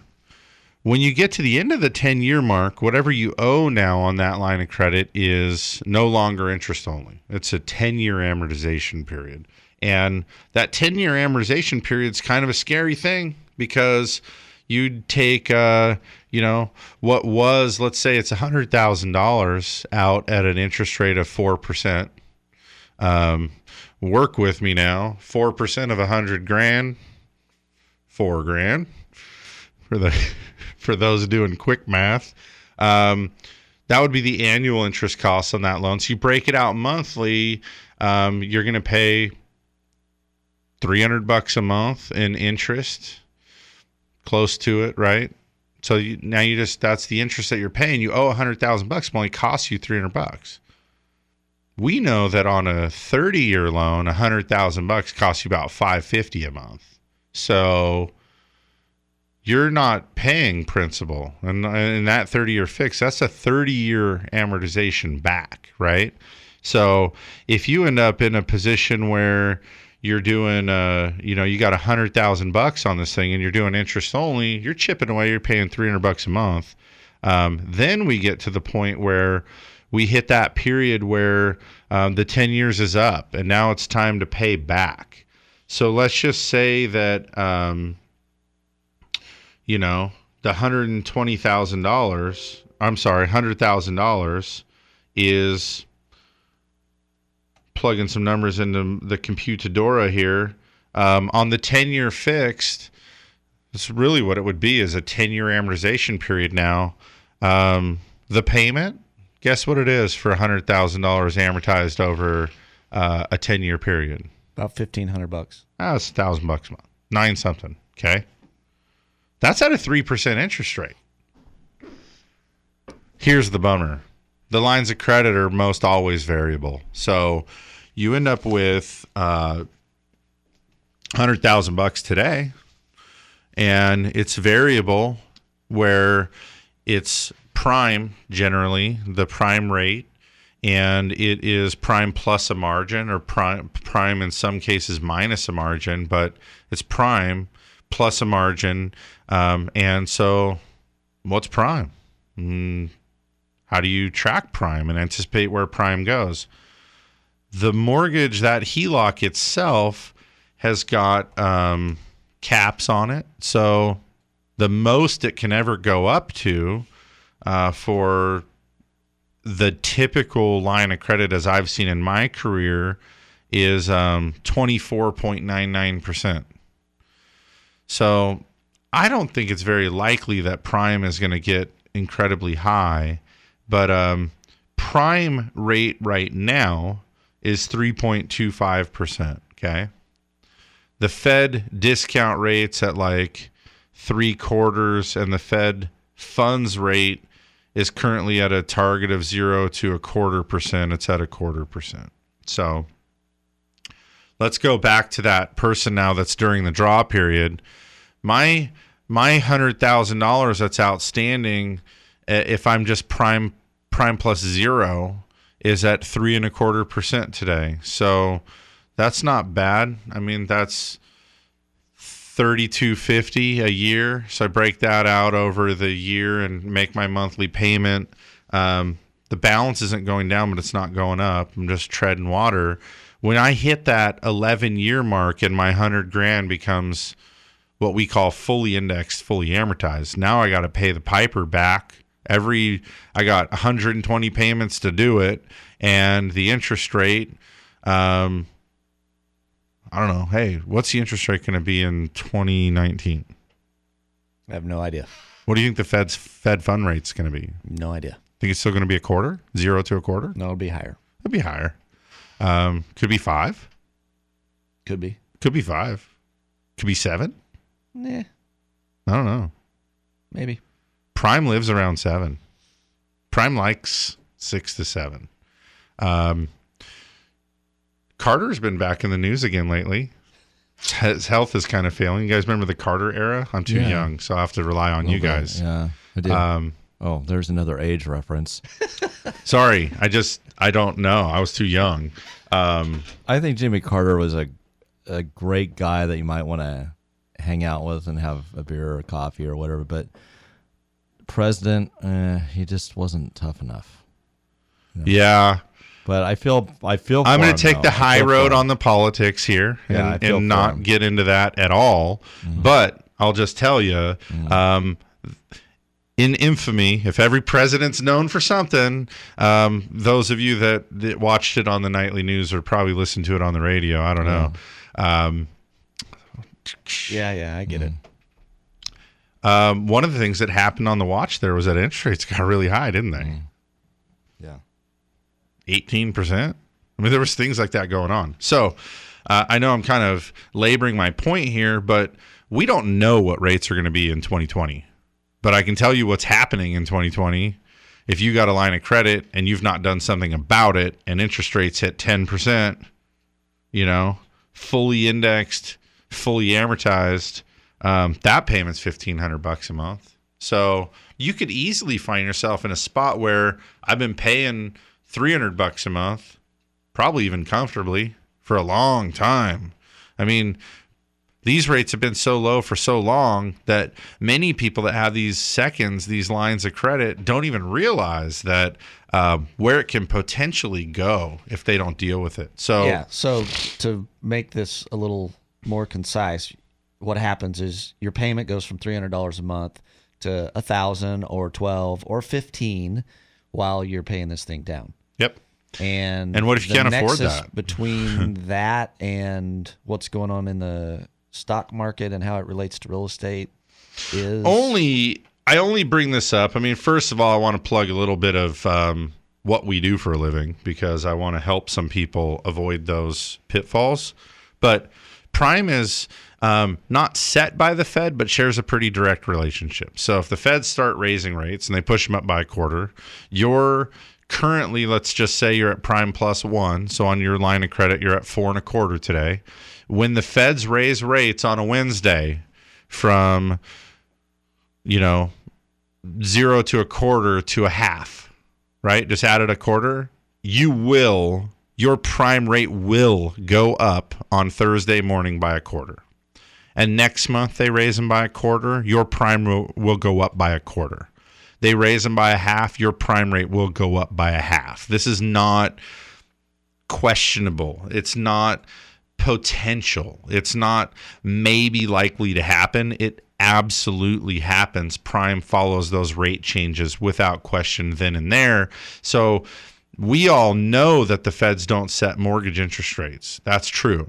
When you get to the end of the 10 year mark, whatever you owe now on that line of credit is no longer interest only. It's a 10 year amortization period. And that 10 year amortization period is kind of a scary thing because you'd take, uh, you know, what was, let's say it's $100,000 out at an interest rate of 4%. Um, work with me now. 4% of a 100 grand, four grand for the <laughs> for those doing quick math. Um, that would be the annual interest costs on that loan. So you break it out monthly, um, you're going to pay 300 bucks a month in interest, close to it, right? So you, now you just that's the interest that you're paying. You owe a 100,000 bucks, but only costs you 300 bucks. We know that on a 30 year loan, a 100,000 bucks costs you about 550 a month. So you're not paying principal and in that 30 year fix that's a 30 year amortization back right so if you end up in a position where you're doing uh you know you got a hundred thousand bucks on this thing and you're doing interest only you're chipping away you're paying 300 bucks a month um, then we get to the point where we hit that period where um, the 10 years is up and now it's time to pay back so let's just say that um, you know, the hundred and twenty thousand dollars. I'm sorry, hundred thousand dollars is plugging some numbers into the computadora here. Um, on the ten year fixed, that's really what it would be is a ten year amortization period now. Um, the payment, guess what it is for hundred thousand dollars amortized over uh, a ten year period? About fifteen hundred bucks. Ah, it's a thousand bucks a month, nine something. Okay. That's at a 3% interest rate. Here's the bummer the lines of credit are most always variable. So you end up with uh, 100,000 bucks today, and it's variable where it's prime generally, the prime rate. and it is prime plus a margin or prime prime in some cases minus a margin, but it's prime plus a margin. Um, and so, what's prime? Mm, how do you track prime and anticipate where prime goes? The mortgage, that HELOC itself, has got um, caps on it. So the most it can ever go up to uh, for the typical line of credit, as I've seen in my career, is um, 24.99%. So I don't think it's very likely that prime is going to get incredibly high, but um, prime rate right now is 3.25%. Okay. The Fed discount rates at like three quarters, and the Fed funds rate is currently at a target of zero to a quarter percent. It's at a quarter percent. So let's go back to that person now that's during the draw period. My my hundred thousand dollars that's outstanding, uh, if I'm just prime prime plus zero, is at three and a quarter percent today. So that's not bad. I mean, that's thirty-two fifty a year. So I break that out over the year and make my monthly payment. Um, the balance isn't going down, but it's not going up. I'm just treading water. When I hit that 11 year mark and my 100 grand becomes what we call fully indexed, fully amortized, now I got to pay the piper back every I got 120 payments to do it and the interest rate um I don't know. Hey, what's the interest rate going to be in 2019? I have no idea. What do you think the Fed's Fed fund rate's going to be? No idea. Think it's still going to be a quarter, zero to a quarter? No, it'll be higher. It'll be higher. Um, could be five. Could be. Could be five. Could be seven. Nah, I don't know. maybe. Prime lives around seven. Prime likes six to seven. Um, Carter's been back in the news again lately. His health is kind of failing. You guys remember the Carter era? I'm too Yeah. young, so I have to rely on you bit, guys. Yeah, I did. Um, oh, there's another age reference. <laughs> sorry, I just I don't know. I was too young. Um, I think Jimmy Carter was a a great guy that you might want to hang out with and have a beer or a coffee or whatever. But president, eh, he just wasn't tough enough. yeah. But I feel I feel. I'm going to take though. the high road on the politics here Yeah, and, not him. Mm-hmm. get into that at all. But I'll just tell you, um, in infamy, if every president's known for something, um, those of you that, that watched it on the nightly news or probably listened to it on the radio, I don't know. Um, Yeah, yeah, I get it. Um, one of the things that happened on the watch there was that interest rates <laughs> got really high, didn't they? Yeah. 18%. I mean, there was things like that going on. So uh, I know I'm kind of laboring my point here, but we don't know what rates are going to be in 2020. But I can tell you what's happening in 2020. If you got a line of credit and you've not done something about it and interest rates hit 10%, you know, fully indexed, fully amortized, um, that payment's 1500 bucks a month. So you could easily find yourself in a spot where I've been paying 300 bucks a month, probably even comfortably for a long time. I mean, these rates have been so low for so long that many people that have these seconds, these lines of credit, don't even realize that uh, where it can potentially go if they don't deal with it. So yeah. So to make this a little more concise, what happens is your payment goes from three hundred dollars a month to a thousand or twelve or fifteen while you're paying this thing down. Yep. And And what if you can't afford that? <laughs> between that and what's going on in the stock market and how it relates to real estate is only I only bring this up. I mean, first of all, I want to plug a little bit of um, what we do for a living because I want to help some people avoid those pitfalls. But Prime is um, not set by the Fed, but shares a pretty direct relationship. So if the Feds start raising rates and they push them up by a quarter, you're currently, let's just say you're at Prime plus one. So on your line of credit, you're at four and a quarter today. When the Feds raise rates on a Wednesday from you know, zero to a quarter to a half, right? Just added a quarter. you will, your prime rate will go up on Thursday morning by a quarter. And next month they raise them by a quarter, your prime will, will go up by a quarter. They raise them by a half, your prime rate will go up by a half. This is not questionable. It's not potential. It's not maybe likely to happen. It absolutely happens. Prime follows those rate changes without question then and there. So we all know that the feds don't set mortgage interest rates. That's true.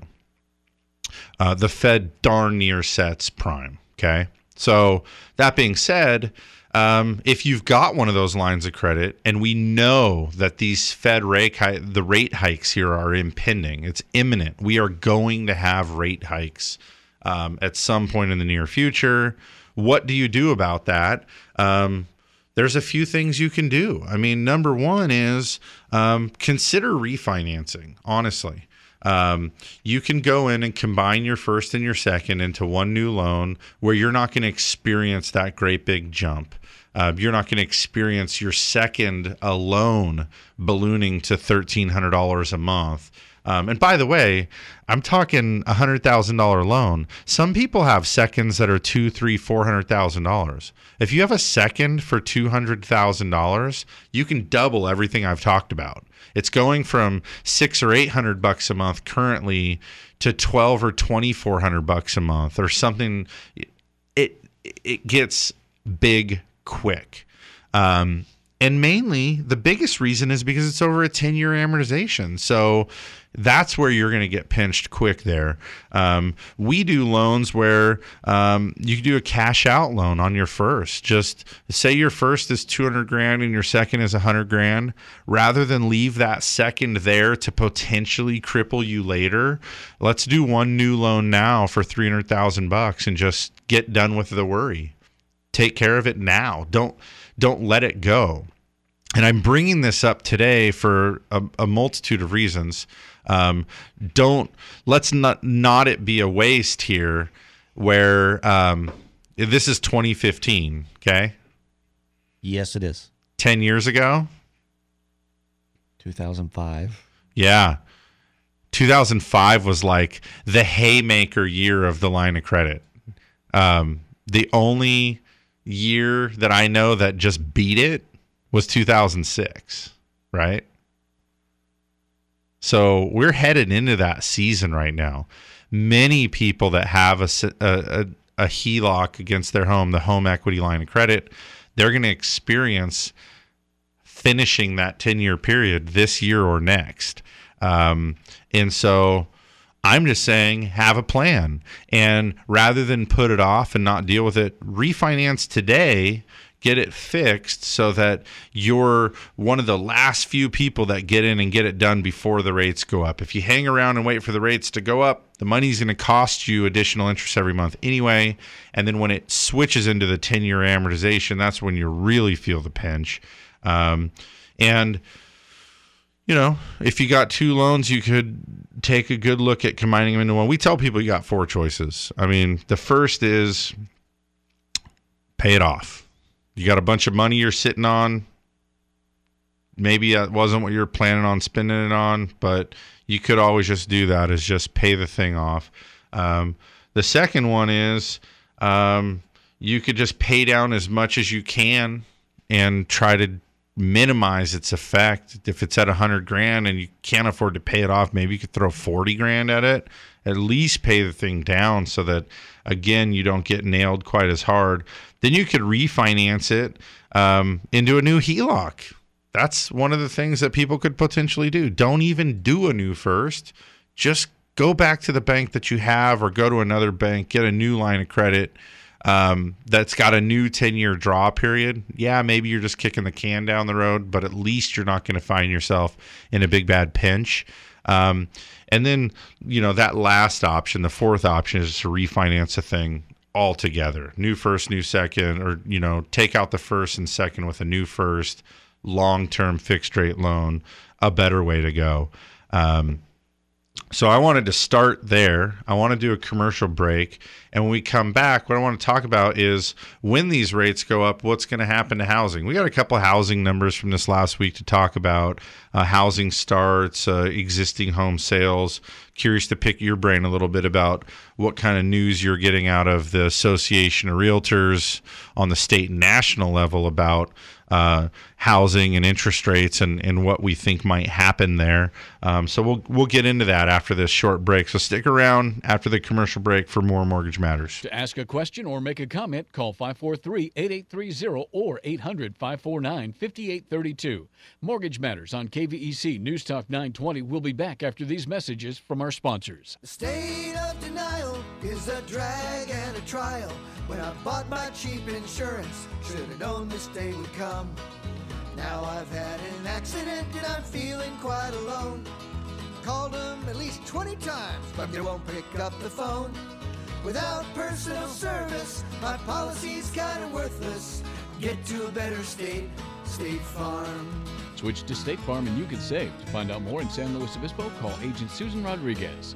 Uh, the Fed darn near sets prime. Okay. So that being said, um, if you've got one of those lines of credit, and we know that these Fed rate hi- the rate hikes here are impending, it's imminent. We are going to have rate hikes um, at some point in the near future. What do you do about that? Um, there's a few things you can do. I mean, number one is um, consider refinancing. Honestly, um, you can go in and combine your first and your second into one new loan where you're not going to experience that great big jump. Uh, you're not going to experience your second alone ballooning to $1,300 a month. Um, and by the way, I'm talking a hundred thousand dollar loan. Some people have seconds that are two, three, four hundred thousand dollars. If you have a second for two hundred thousand dollars, you can double everything I've talked about. It's going from six or eight hundred bucks a month currently to twelve or twenty four hundred bucks a month or something. It it gets big quick. Um, and mainly the biggest reason is because it's over a 10 year amortization. So that's where you're going to get pinched quick there. Um, we do loans where um, you can do a cash out loan on your first. Just say your first is 200 grand and your second is 100 grand. Rather than leave that second there to potentially cripple you later, let's do one new loan now for 300,000 bucks and just get done with the worry. Take care of it now. Don't don't let it go. And I'm bringing this up today for a, a multitude of reasons. Um, don't let's not not it be a waste here, where um, this is 2015. Okay. Yes, it is. Ten years ago. 2005. Yeah. 2005 was like the haymaker year of the line of credit. Um, the only year that I know that just beat it was 2006, right? So we're headed into that season right now. Many people that have a, a, a HELOC against their home, the home equity line of credit, they're going to experience finishing that 10 year period this year or next. Um, and so I'm just saying have a plan. And rather than put it off and not deal with it, refinance today, get it fixed so that you're one of the last few people that get in and get it done before the rates go up. If you hang around and wait for the rates to go up, the money's going to cost you additional interest every month anyway. And then when it switches into the 10 year amortization, that's when you really feel the pinch. Um, and you know, if you got two loans, you could take a good look at combining them into one. We tell people you got four choices. I mean, the first is pay it off. You got a bunch of money you're sitting on. Maybe that wasn't what you're planning on spending it on, but you could always just do that is just pay the thing off. Um, the second one is um, you could just pay down as much as you can and try to minimize its effect. If it's at a hundred grand and you can't afford to pay it off, maybe you could throw 40 grand at it, at least pay the thing down so that again, you don't get nailed quite as hard. Then you could refinance it um, into a new HELOC. That's one of the things that people could potentially do. Don't even do a new first. Just go back to the bank that you have or go to another bank, get a new line of credit um, that's got a new 10 year draw period, yeah, maybe you're just kicking the can down the road, but at least you're not going to find yourself in a big bad pinch. Um, and then, you know, that last option, the fourth option is to refinance a thing altogether new first, new second, or, you know, take out the first and second with a new first, long term fixed rate loan, a better way to go. Um, So I wanted to start there. I want to do a commercial break. And when we come back, what I want to talk about is when these rates go up, what's going to happen to housing. We got a couple housing numbers from this last week to talk about uh, housing starts, uh, existing home sales. Curious to pick your brain a little bit about what kind of news you're getting out of the Association of Realtors on the state and national level about uh, housing and interest rates and, and what we think might happen there. Um, so we'll we'll get into that after this short break. So stick around after the commercial break for more mortgage matters. To ask a question or make a comment, call 543-8830 or 800-549-5832. Mortgage Matters on KVEC News Talk 920 We'll be back after these messages from our sponsors. The state of denial is a drag and a trial. When I bought my cheap insurance, should have known this day would come. Now I've had an accident and I'm feeling quite alone. Called them at least 20 times, but they won't pick up the phone. Without personal service, my policy's kinda worthless. Get to a better state, State Farm. Switch to State Farm and you can save. To find out more in San Luis Obispo, call Agent Susan Rodriguez.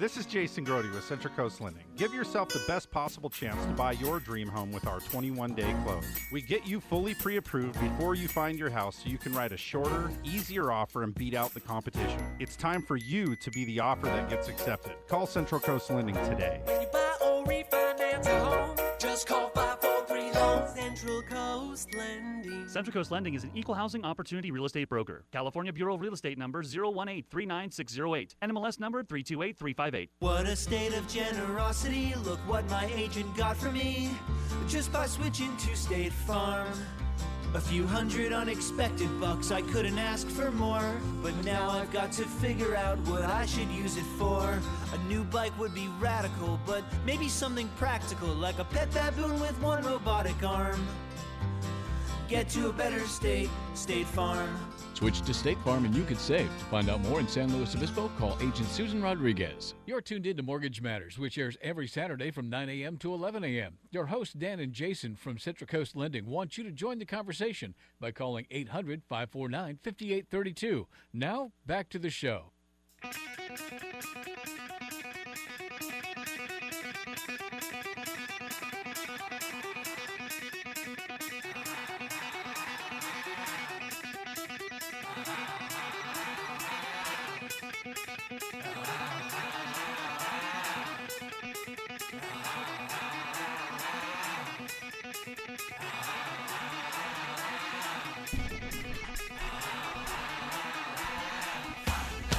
This is Jason Grody with Central Coast Lending. Give yourself the best possible chance to buy your dream home with our 21 day close. We get you fully pre approved before you find your house so you can write a shorter, easier offer and beat out the competition. It's time for you to be the offer that gets accepted. Call Central Coast Lending today. When you buy or refinance a home, just call 543 Loan. Central Coast Lending. Central Coast Lending is an equal housing opportunity real estate broker. California Bureau of Real Estate number 018 39608. NMLS number 328358. What a state of generosity. Look what my agent got for me just by switching to State Farm. A few hundred unexpected bucks, I couldn't ask for more. But now I've got to figure out what I should use it for. A new bike would be radical, but maybe something practical, like a pet baboon with one robotic arm. Get to a better state, State Farm. Switch to State Farm and you could save. To find out more in San Luis Obispo, call Agent Susan Rodriguez. You're tuned in to Mortgage Matters, which airs every Saturday from 9 a.m. to 11 a.m. Your hosts, Dan and Jason from Central Coast Lending, want you to join the conversation by calling 800 549 5832. Now, back to the show.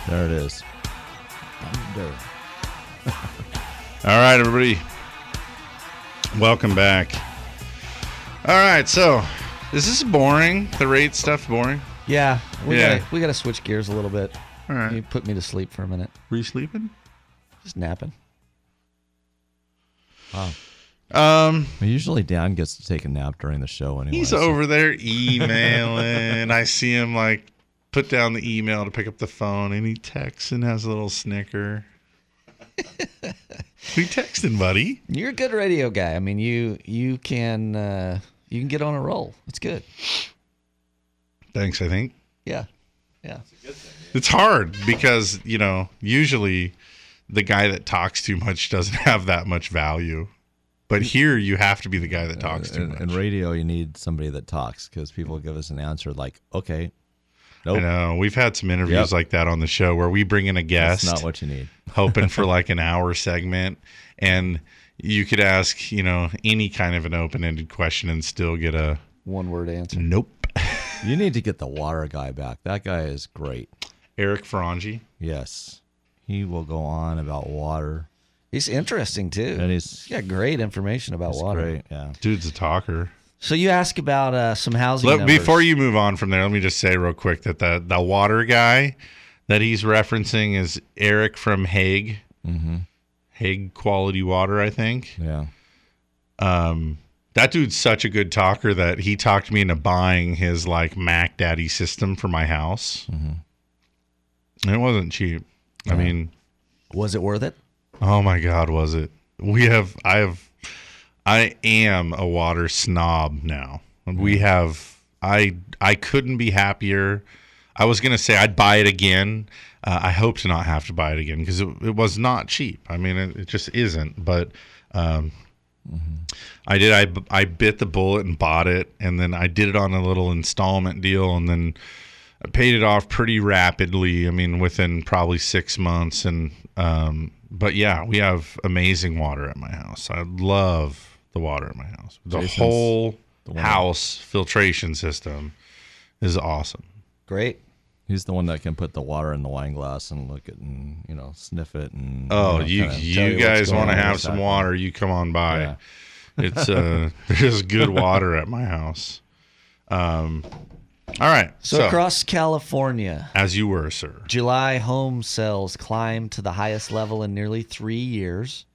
There it is. Thunder. <laughs> All right, everybody. Welcome back. All right, so is this boring? The rate stuff boring? Yeah, we Yeah. gotta we gotta switch gears a little bit. All right. You put me to sleep for a minute. Were you sleeping? Just napping. Wow. Um, usually Dan gets to take a nap during the show anyway. He's so- over there emailing. I see him like put down the email to pick up the phone, and he texts and has a little snicker. <laughs> Who texting, buddy? You're a good radio guy. I mean, you you can uh, you can get on a roll. It's good. Thanks. I think Yeah, yeah. it's hard because you know usually the guy that talks too much doesn't <laughs> have that much value, but here you have to be the guy that talks too in, much. in radio, you need somebody that talks because people give us an answer like, "Okay, nope." I know we've had some interviews Yep. like that on the show where we bring in a guest. That's not what you need. <laughs> hoping for <laughs> like an hour segment, and you could ask you know any kind of an open-ended question and still get a one word answer. Nope. <laughs> You need to get the water guy back. That guy is great. Eric Frangi. Yes, he will go on about water. He's interesting too. And he's He's got great information about he's water. great. Yeah. Dude's a talker. So you ask about uh, some housing Let, numbers. before you move on from there, let me just say real quick that the the water guy that he's referencing is Eric from Hague. Mm-hmm. Hague Quality Water, I think. Yeah. Um, that dude's such a good talker that he talked me into buying his like Mac Daddy system for my house. Mm-hmm. It wasn't cheap. I mean, was it worth it? Oh my God, was it? We have, I have, I am a water snob now. We have, I, I couldn't be happier. I was gonna say I'd buy it again. Uh, I hope to not have to buy it again because it, it was not cheap. I mean, it, it just isn't. But um, I did. I I bit the bullet and bought it, and then I did it on a little installment deal, and then I paid it off pretty rapidly. I mean, within probably six months, and um, but yeah, we have amazing water at my house. I love the water at my house. The Jason's whole the house filtration system is awesome. Great. He's the one that can put the water in the wine glass and look at and you know sniff it and Oh, know, you you, guys want to have some that. water? You come on by. Yeah. It's uh, <laughs> there's good water at my house. Um, all right. So, across California, as you were, sir. July home sales climbed to the highest level in nearly three years.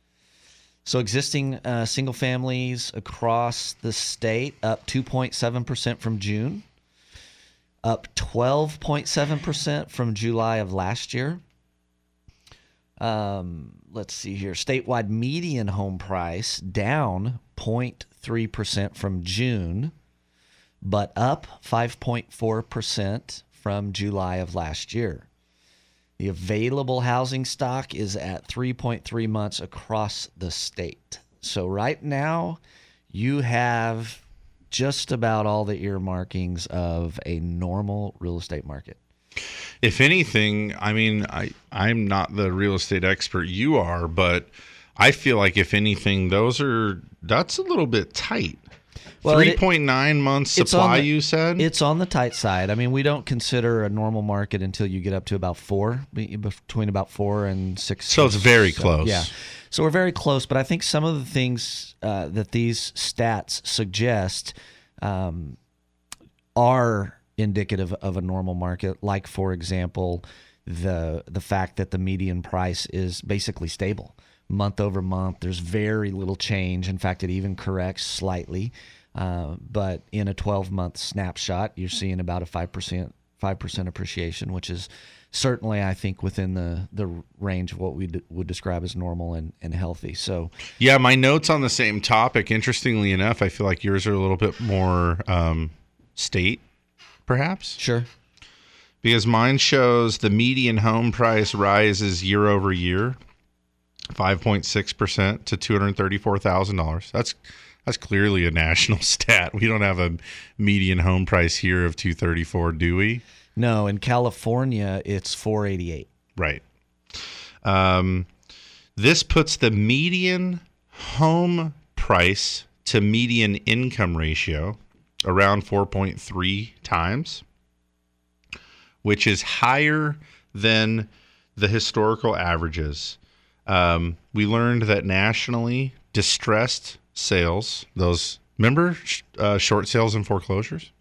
So existing uh, single families across the state up 2.7% from June, up 12.7% from July of last year. Um, let's see here. Statewide median home price down 0.3% from June, but up 5.4% from July of last year. The available housing stock is at 3.3 months across the state. So, right now, you have just about all the earmarkings of a normal real estate market. If anything, I mean, I I'm not the real estate expert you are, but I feel like if anything, those are that's a little bit tight. Well, Three point nine months supply. the- you said It's on the tight side. I mean, we don't consider a normal market until you get up to about four, between about four and six. So it's very close. Yeah. So we're very close, but I think some of the things uh, that these stats suggest um, are indicative of a normal market. Like, for example, the the fact that the median price is basically stable month over month. There's very little change. In fact, it even corrects slightly. Uh, but in a 12 month snapshot, you're seeing about a five percent five percent appreciation, which is certainly, I think, within the the range of what we d- would describe as normal and, and healthy. So Yeah, my notes on the same topic. Interestingly enough, I feel like yours are a little bit more um, state, perhaps. Sure. Because mine shows the median home price rises year over year, five point six percent to two hundred thirty-four thousand dollars. That's that's clearly a national <laughs> stat. We don't have a median home price here of two thirty-four, do we? no, in California, it's 488. Right. Um, this puts the median home price to median income ratio around 4.3 times, which is higher than the historical averages. Um, we learned that nationally, distressed sales, those, remember sh- uh, short sales and foreclosures?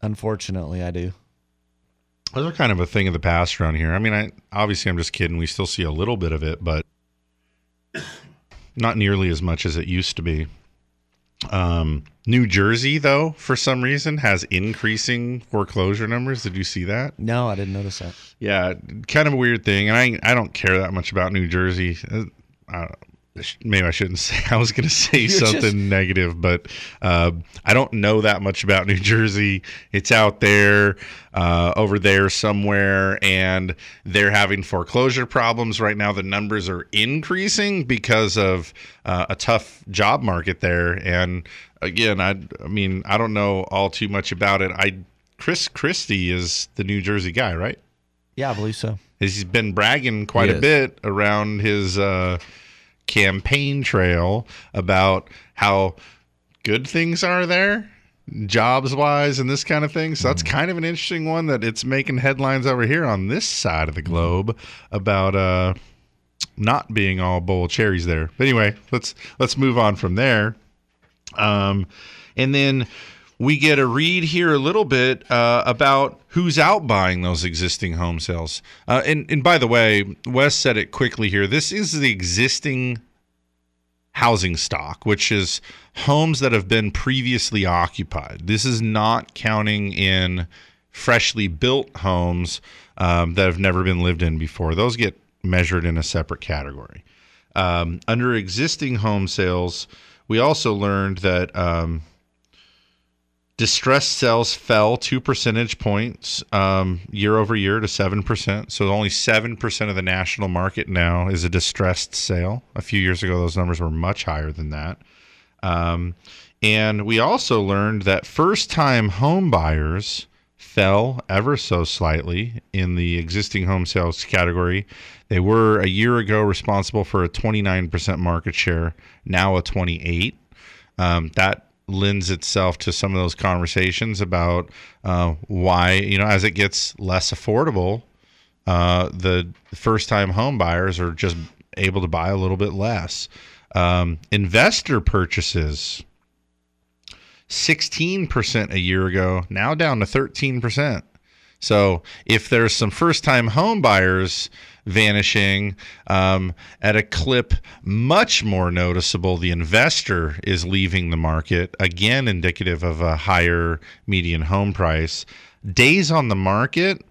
Unfortunately, I do. Those are kind of a thing of the past around here. I mean, I obviously I'm just kidding. We still see a little bit of it, but not nearly as much as it used to be. Um, New Jersey, though, for some reason, has increasing foreclosure numbers. Did you see that? No, I didn't notice that. Yeah, kind of a weird thing, and I I don't care that much about New Jersey. Uh, I, maybe I shouldn't <laughs> say. I was going to say You're something just- negative, but uh, I don't know that much about New Jersey. It's out there, uh, over there somewhere, and they're having foreclosure problems right now. The numbers are increasing because of uh, a tough job market there. And again, I I mean I don't know all too much about it. I Chris Christie is the New Jersey guy, right? Yeah, I believe so. He's been bragging quite He a is. bit around his uh, campaign trail about how good things are there, jobs wise, and this kind of thing. So that's kind of an interesting one that it's making headlines over here on this side of the globe about uh, not being all bowl of cherries there. But anyway, let's let's move on from there. Um, and then we get a read here a little bit uh, about who's out buying those existing home sales. Uh, and, and by the way, Wes said it quickly here. This is the existing housing stock, which is homes that have been previously occupied. This is not counting in freshly built homes um, that have never been lived in before. Those get measured in a separate category. Um, under existing home sales, we also learned that um, distressed sales fell two percentage points um, year over year to 7%. So only 7% of the national market now is a distressed sale. A few years ago, those numbers were much higher than that. Um, and we also learned that first time home buyers fell ever so slightly in the existing home sales category. They were a year ago responsible for a 29% market share, now a 28. Um, that lends itself to some of those conversations about uh, why, you know, as it gets less affordable, uh, the first time home buyers are just able to buy a little bit less. Um, investor purchases 16% a year ago, now down to 13%. So if there's some first time home buyers vanishing um, at a clip much more noticeable, the investor is leaving the market, again, indicative of a higher median home price. Days on the market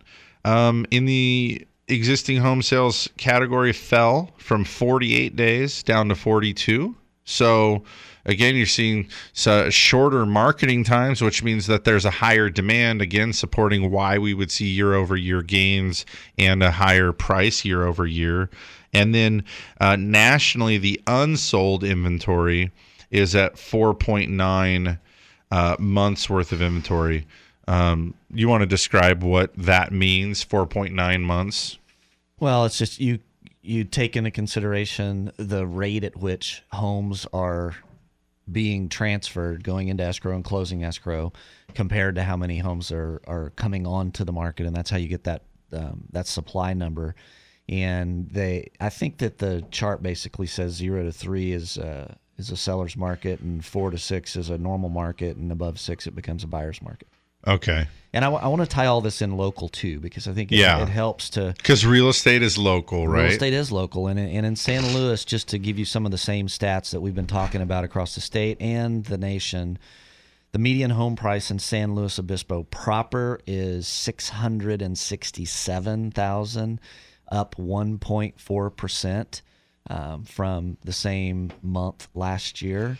um, in the existing home sales category fell from 48 days down to 42. So, again, you're seeing so shorter marketing times, which means that there's a higher demand, again, supporting why we would see year over year gains and a higher price year over year. And then uh, nationally, the unsold inventory is at 4.9 uh, months worth of inventory. Um, you want to describe what that means? 4.9 months? Well, it's just you you take into consideration the rate at which homes are being transferred, going into escrow and closing escrow, compared to how many homes are are coming onto the market, and that's how you get that um, that supply number. And they, I think that the chart basically says zero to three is uh, is a seller's market, and four to six is a normal market, and above six it becomes a buyer's market. Okay. And I, I want to tie all this in local too, because I think it, Yeah. it helps to Because real estate is local, right? Real estate is local, and and in San Luis, just to give you some of the same stats that we've been talking about across the state and the nation, the median home price in San Luis Obispo proper is six hundred and sixty-seven thousand, up one point four percent um, from the same month last year.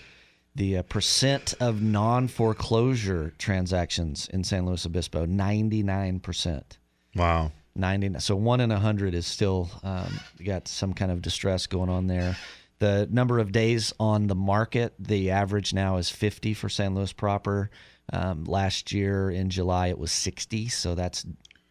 The uh, percent of non foreclosure transactions in San Luis Obispo, 99%. Wow. 90 so one in a hundred is still um, got some kind of distress going on there the number of days on the market the average now is 50 for san luis proper um, last year in july it was 60 so that's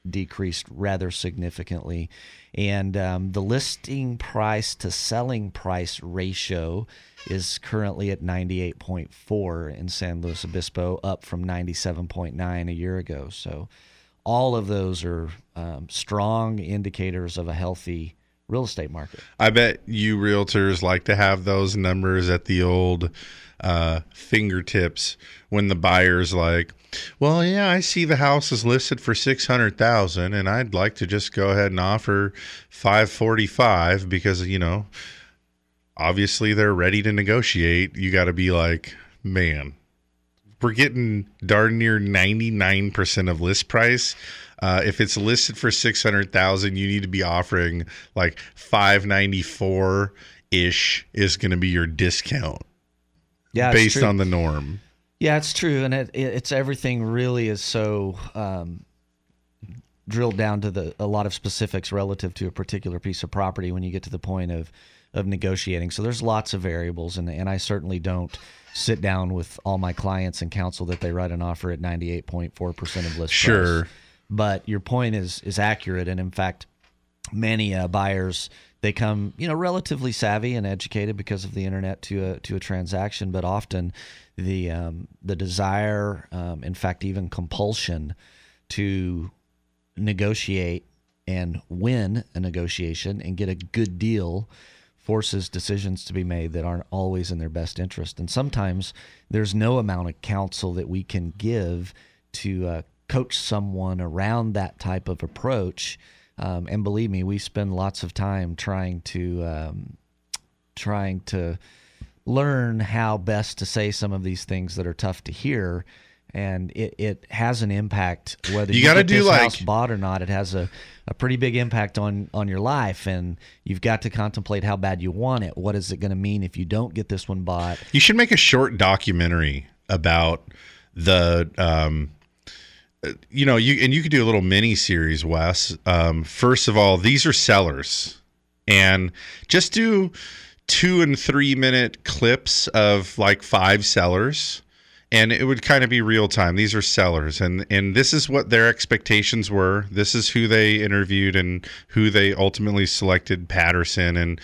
decreased rather significantly and um, the listing price to selling price ratio is currently at 98.4 in san luis obispo up from 97.9 a year ago so all of those are um, strong indicators of a healthy real estate market. I bet you realtors like to have those numbers at the old uh, fingertips when the buyer's like, "Well, yeah, I see the house is listed for six hundred thousand, and I'd like to just go ahead and offer five forty-five because you know, obviously they're ready to negotiate. You got to be like, man, we're getting darn near 99% of list price. Uh, if it's listed for 600,000, you need to be offering like 594 ish is going to be your discount. Yeah, based on the norm. Yeah, it's true, and it, it, it's everything really is so um, drilled down to the a lot of specifics relative to a particular piece of property when you get to the point of of negotiating. So there's lots of variables, and and I certainly don't sit down with all my clients and counsel that they write an offer at 98.4 percent of list Sure. price. But your point is is accurate, and in fact, many uh, buyers they come you know relatively savvy and educated because of the internet to a to a transaction, but often the um, the desire, um, in fact, even compulsion to negotiate and win a negotiation and get a good deal forces decisions to be made that aren't always in their best interest. And sometimes there's no amount of counsel that we can give to uh, coach someone around that type of approach. Um, and believe me, we spend lots of time trying to um, trying to learn how best to say some of these things that are tough to hear. And it, it has an impact whether You you, gotta get do this like- house bought or not. It has a, a pretty big impact on on your life, and you've got to contemplate how bad you want it. What is it going to mean if you don't get this one bought? You should make a short documentary about the um you know, you and you could do a little mini series, Wes. Um, first of all, these are sellers, and just do two and three minute clips of like five sellers, and it would kind of be real time. These are sellers, and and this is what their expectations were. This is who they interviewed and who they ultimately selected Patterson, and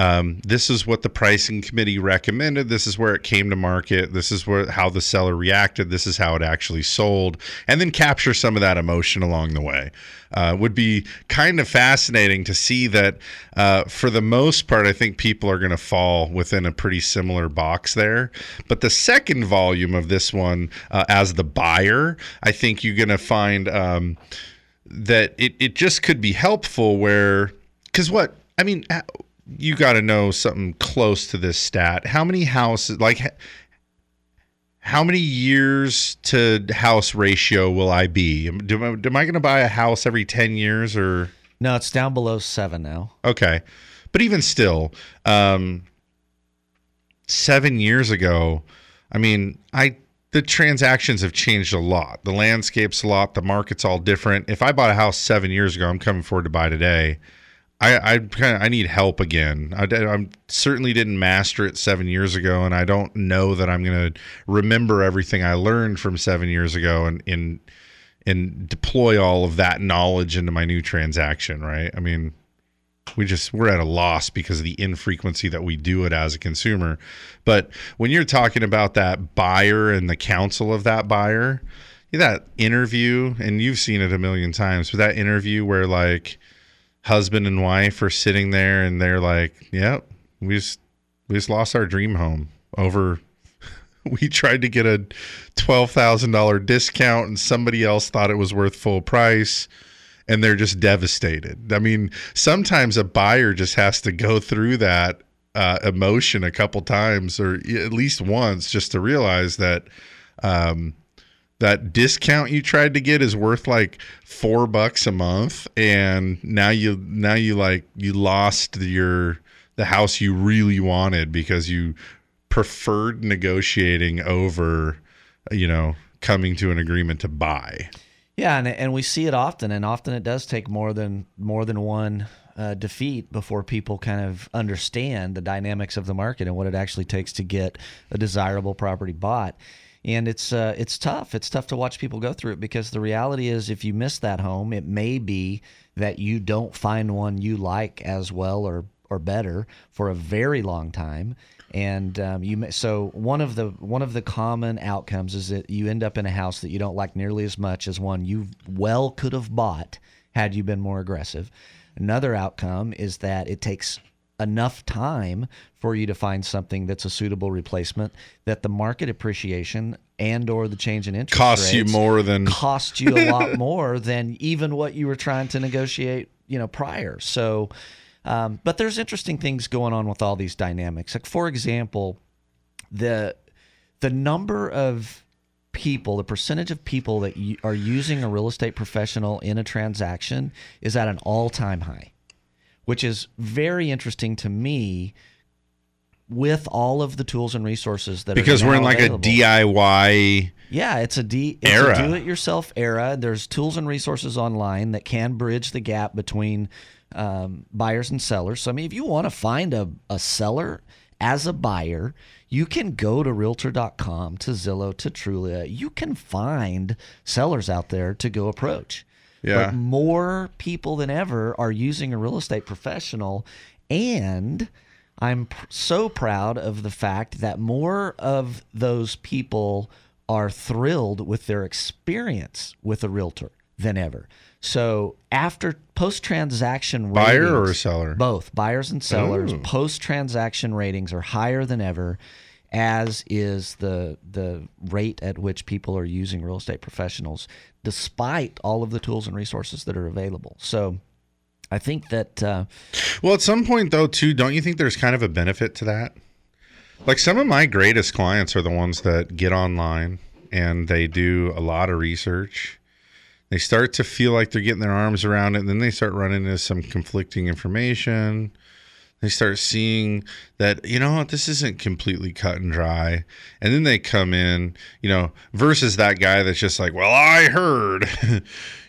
um, this is what the pricing committee recommended. This is where it came to market. This is where how the seller reacted. This is how it actually sold, and then capture some of that emotion along the way. Uh, would be kind of fascinating to see that. Uh, for the most part, I think people are going to fall within a pretty similar box there. But the second volume of this one, uh, as the buyer, I think you're going to find um, that it it just could be helpful. Where because what I mean you got to know something close to this stat. How many houses, like, how many years to house ratio will I be? Am, do, I- am I going to buy a house every 10 years or? No, it's down below seven now. Okay. But even still, um, seven years ago, I mean, I the transactions have changed a lot. The landscape's a lot. The market's all different. If I bought a house seven years ago, I'm coming forward to buy today. I I kind of I need help again. I I certainly didn't master it seven years ago, and I don't know that I'm going to remember everything I learned from seven years ago and in and deploy all of that knowledge into my new transaction. Right? I mean, we just we're at a loss because of the infrequency that we do it as a consumer. But when you're talking about that buyer and the counsel of that buyer, that interview, and you've seen it a million times, but that interview where like husband and wife are sitting there and they're like, "Yep, we just we just lost our dream home over <laughs> we tried to get a $12,000 discount and somebody else thought it was worth full price and they're just devastated. I mean, sometimes a buyer just has to go through that uh, emotion a couple times or at least once just to realize that um, that discount you tried to get is worth like four bucks a month and now you now you like you lost your the house you really wanted because you preferred negotiating over you know coming to an agreement to buy Yeah, and and we see it often, and often it does take more than more than one uh, defeat before people kind of understand the dynamics of the market and what it actually takes to get a desirable property bought. And it's uh, it's tough. It's tough to watch people go through it because the reality is, if you miss that home, it may be that you don't find one you like as well or or better for a very long time. And um, you may, so one of the one of the common outcomes is that you end up in a house that you don't like nearly as much as one you well could have bought had you been more aggressive. Another outcome is that it takes enough time for you to find something that's a suitable replacement that the market appreciation and or the change in interest Costs you more than- cost you a <laughs> lot more than even what you were trying to negotiate you know prior. So um, but there's interesting things going on with all these dynamics. Like for example the the number of people the percentage of people that you are using a real estate professional in a transaction is at an all-time high which is very interesting to me with all of the tools and resources that because we're in like available. a DIY Yeah, it's a D it's Era. a do-it-yourself era. There's tools and resources online that can bridge the gap between um, buyers and sellers. So I mean, if you want to find a, a seller as a buyer, you can go to Realtor.com, to Zillow, to Trulia. You can find sellers out there to go approach. Yeah. But more people than ever are using a real estate professional, and I'm pr- so proud of the fact that more of those people are thrilled with their experience with a realtor than ever. So after post transaction Buyer or seller? Both buyers and sellers. Post transaction ratings are higher than ever, as is the the rate at which people are using real estate professionals, despite all of the tools and resources that are available. So. I think that uh, Well, at some point though, too, don't you think there's kind of a benefit to that? Like some of my greatest clients are the ones that get online and they do a lot of research. They start to feel like they're getting their arms around it, and then they start running into some conflicting information. They start seeing that, you know this isn't completely cut and dry. And then they come in, you know, versus that guy that's just like, well, I heard <laughs>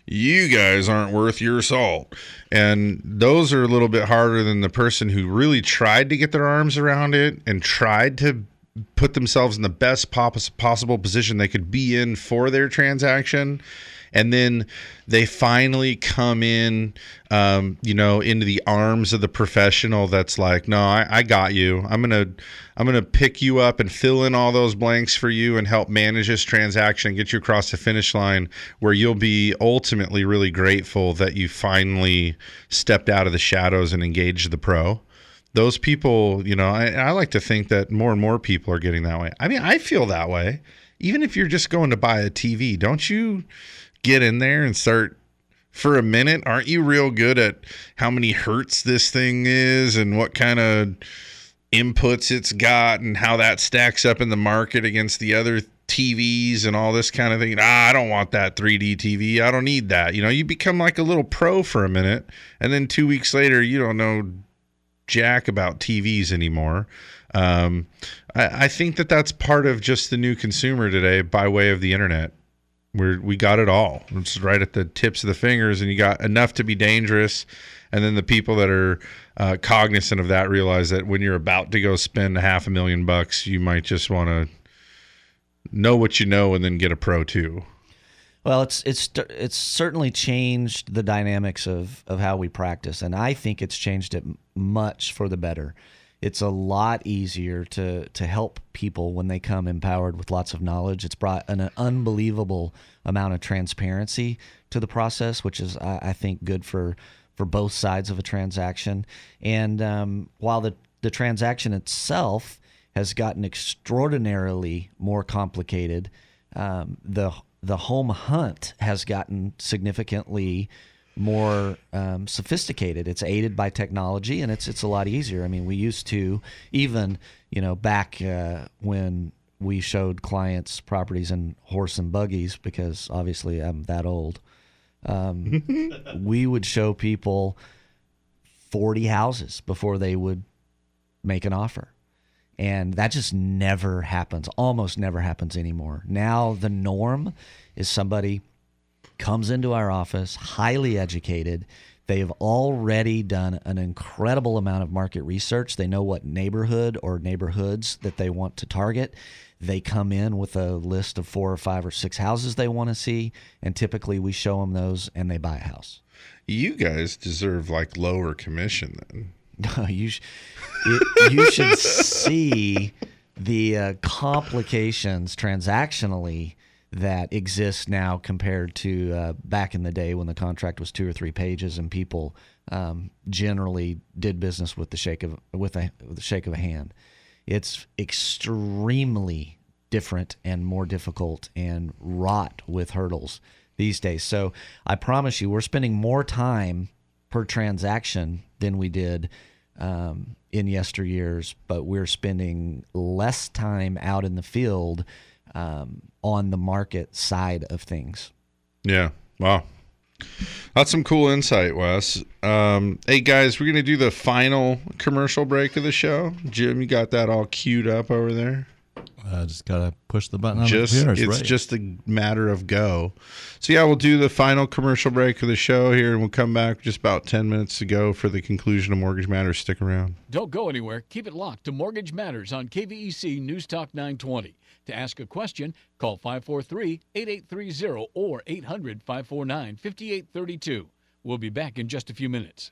you guys aren't worth your salt. And those are a little bit harder than the person who really tried to get their arms around it and tried to put themselves in the best possible position they could be in for their transaction and then they finally come in um, you know into the arms of the professional that's like no I, I got you i'm gonna i'm gonna pick you up and fill in all those blanks for you and help manage this transaction get you across the finish line where you'll be ultimately really grateful that you finally stepped out of the shadows and engaged the pro those people, you know, I, I like to think that more and more people are getting that way. I mean, I feel that way. Even if you're just going to buy a TV, don't you get in there and start for a minute? Aren't you real good at how many hertz this thing is and what kind of inputs it's got and how that stacks up in the market against the other TVs and all this kind of thing. Ah, I don't want that 3D TV. I don't need that. You know, you become like a little pro for a minute, and then two weeks later, you don't know jack about TVs anymore. Um, I, I think that that's part of just the new consumer today by way of the internet. Where we got it all. It's right at the tips of the fingers, and you got enough to be dangerous. And then the people that are uh, cognizant of that realize that when you're about to go spend half a million bucks, you might just want to know what you know and then get a pro too. Well, it's it's it's certainly changed the dynamics of of how we practice, and I think it's changed it much for the better. It's a lot easier to to help people when they come empowered with lots of knowledge. It's brought an unbelievable amount of transparency to the process, which is I, I think good for for both sides of a transaction. And um, while the the transaction itself has gotten extraordinarily more complicated, um, the the home hunt has gotten significantly more um, sophisticated. It's aided by technology, and it's it's a lot easier. I mean, we used to even you know back uh, when we showed clients properties in horse and buggies because obviously I'm that old. Um, <laughs> we would show people 40 houses before they would make an offer. And that just never happens, almost never happens anymore. Now, the norm is somebody comes into our office, highly educated. They have already done an incredible amount of market research. They know what neighborhood or neighborhoods that they want to target. They come in with a list of four or five or six houses they want to see, and typically we show them those and they buy a house. You guys deserve like lower commission then. No, <laughs> you sh- you, you should see the uh, complications transactionally that exists now compared to uh, back in the day when the contract was two or three pages and people um, generally did business with the shake of with, a, with the shake of a hand. It's extremely different and more difficult and wrought with hurdles these days. So I promise you, we're spending more time per transaction than we did um, in yesteryears, but we're spending less time out in the field um, on the market side of things. Yeah. Wow. That's some cool insight, Wes. Um, hey guys, we're gonna do the final commercial break of the show. Jim, you got that all queued up over there? I just gotta push the button on just the computer. it's right. just a matter of go. So yeah, we'll do the final commercial break of the show here, and we'll come back just about ten minutes to go for the conclusion of Mortgage Matters. Stick around. Don't go anywhere. Keep it locked to Mortgage Matters on KVEC News Talk 920. To ask a question, call 543 8830 or 800 549 5832. We'll be back in just a few minutes.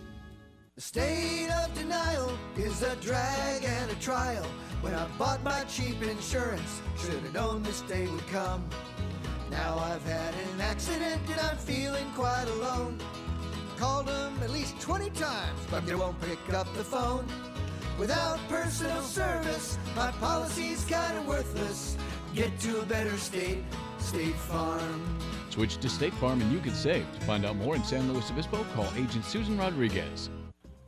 The state of denial is a drag and a trial. When I bought my cheap insurance, should have known this day would come. Now I've had an accident and I'm feeling quite alone. Called them at least 20 times, but they won't pick up the phone. Without personal service, my policy's kinda worthless. Get to a better state, State Farm. Switch to State Farm and you can save. To find out more in San Luis Obispo, call Agent Susan Rodriguez.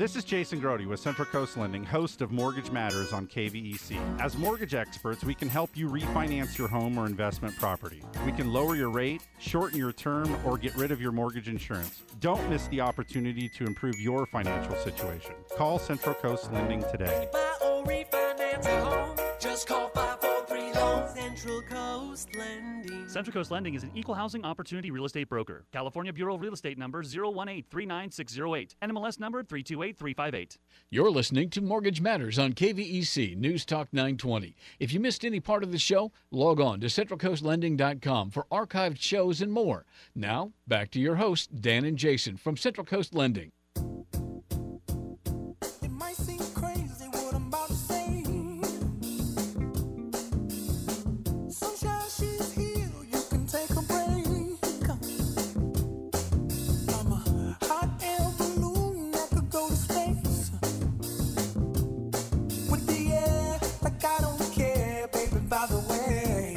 This is Jason Grody with Central Coast Lending, host of Mortgage Matters on KVEC. As mortgage experts, we can help you refinance your home or investment property. We can lower your rate, shorten your term, or get rid of your mortgage insurance. Don't miss the opportunity to improve your financial situation. Call Central Coast Lending today. Buy or refinance a home, just call 543 Loan. Central Coast Lending. Central Coast Lending is an equal housing opportunity real estate broker. California Bureau of Real Estate number 018 39608. NMLS number 328358. You're listening to Mortgage Matters on KVEC News Talk 920. If you missed any part of the show, log on to centralcoastlending.com for archived shows and more. Now, back to your hosts, Dan and Jason from Central Coast Lending.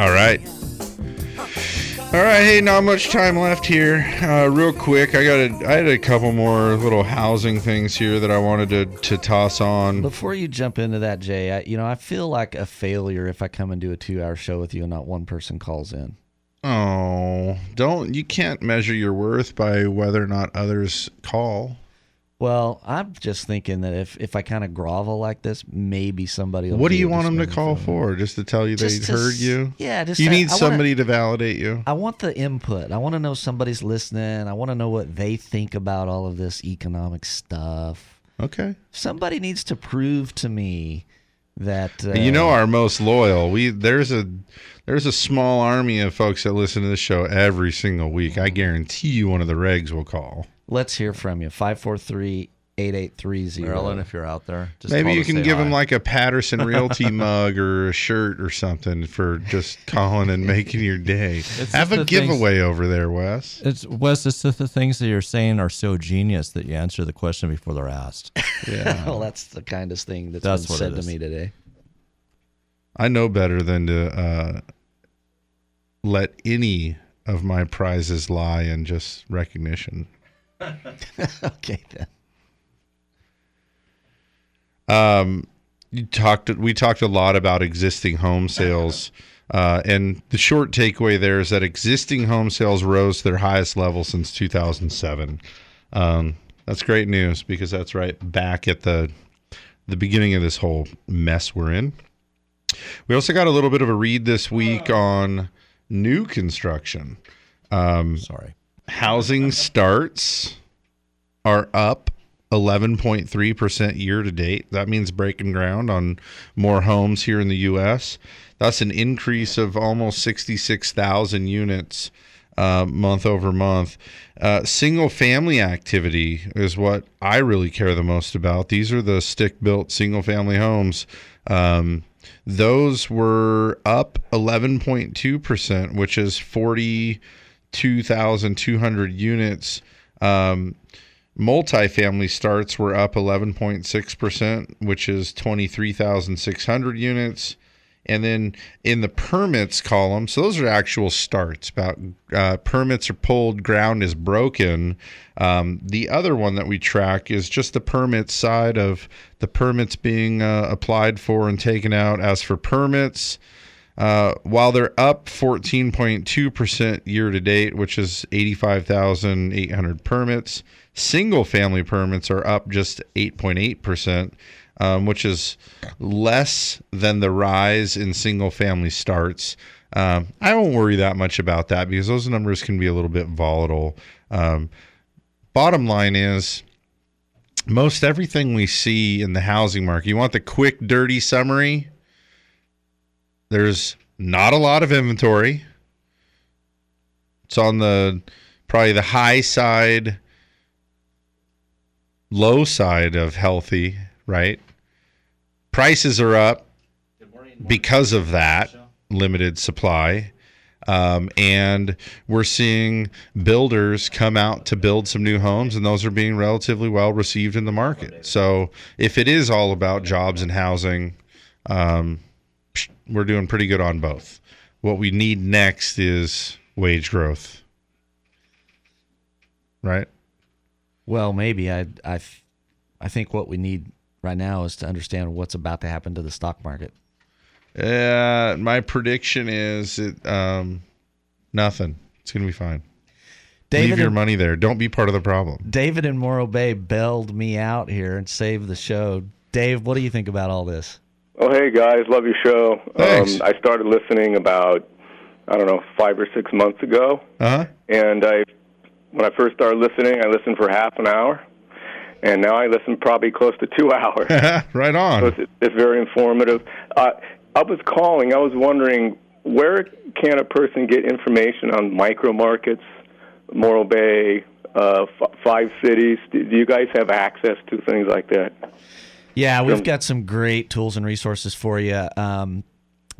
All right. All right, hey, not much time left here. Uh, real quick, I got a, I had a couple more little housing things here that I wanted to, to toss on. Before you jump into that, Jay, I, you know, I feel like a failure if I come and do a two-hour show with you and not one person calls in. Oh, don't you can't measure your worth by whether or not others call. Well, I'm just thinking that if, if I kind of grovel like this, maybe somebody. Will What do you want them to call for? Just to tell you they heard you? yeah, just you need I wanna- somebody to validate you. I want the input. I want to know somebody's listening. I want to know what they think about all of this economic stuff. Okay. Somebody needs to prove to me that uh, you know our most loyal. We there's a there's a small army of folks that listen to this show every single week. I guarantee you one of the regs will call. Let's hear from you. 543 8830. Marilyn, if you're out there, just Maybe you can give hi. them like a Patterson Realty <laughs> mug or a shirt or something for just calling and making your day. It's Have a the things- giveaway over there, Wes. It's Wes. It's just the things that you're saying are so genius that you answer the question before they're asked. <laughs> Yeah. well, that's the kindest thing that's, That's been said to me today. I know better than to uh, let any of my prizes lie in just recognition. <laughs> okay, then. Um, you talked. We talked a lot about existing home sales, <laughs> uh, and the short takeaway there is that existing home sales rose to their highest level since 2007. Um, that's great news because that's right back at the the beginning of this whole mess we're in. We also got a little bit of a read this week on new construction. Um, Sorry. Housing starts are up 11.3% year to date. That means breaking ground on more homes here in the U.S. That's an increase of almost 66,000 units uh, month over month. Uh, single family activity is what I really care the most about. These are the stick built single family homes. Um, those were up 11.2%, which is 42,200 units. Um, multifamily starts were up 11.6%, which is 23,600 units. And then in the permits column, so those are actual starts. About uh, permits are pulled, ground is broken. Um, the other one that we track is just the permit side of the permits being uh, applied for and taken out. As for permits, uh, while they're up 14.2% year to date, which is 85,800 permits, single family permits are up just 8.8%, um, which is less than the rise in single family starts. Um, I won't worry that much about that because those numbers can be a little bit volatile. Um, bottom line is most everything we see in the housing market, you want the quick, dirty summary? There's not a lot of inventory. It's on the probably the high side, low side of healthy, right? Prices are up because of that limited supply. Um, and we're seeing builders come out to build some new homes, and those are being relatively well received in the market. So, if it is all about jobs and housing, um, we're doing pretty good on both. What we need next is wage growth, right? Well, maybe I I I think what we need right now is to understand what's about to happen to the stock market. Uh, my prediction is it, um, nothing. It's gonna be fine. David Leave your and- money there. Don't be part of the problem. David and Morro Bay bailed me out here and saved the show. Dave, what do you think about all this? Oh, hey guys, love your show. Thanks. Um, I started listening about I don't know five or six months ago, Uh huh. and I when I first started listening, I listened for half an hour, and now I listen probably close to two <laughs> hours. <laughs> right on. So it's, it's very informative. Uh, I was calling. I was wondering where can a person get information on micro markets, Morro Bay, uh, f- five cities? Do, do you guys have access to things like that? Yeah, we've got some great tools and resources for you. Um,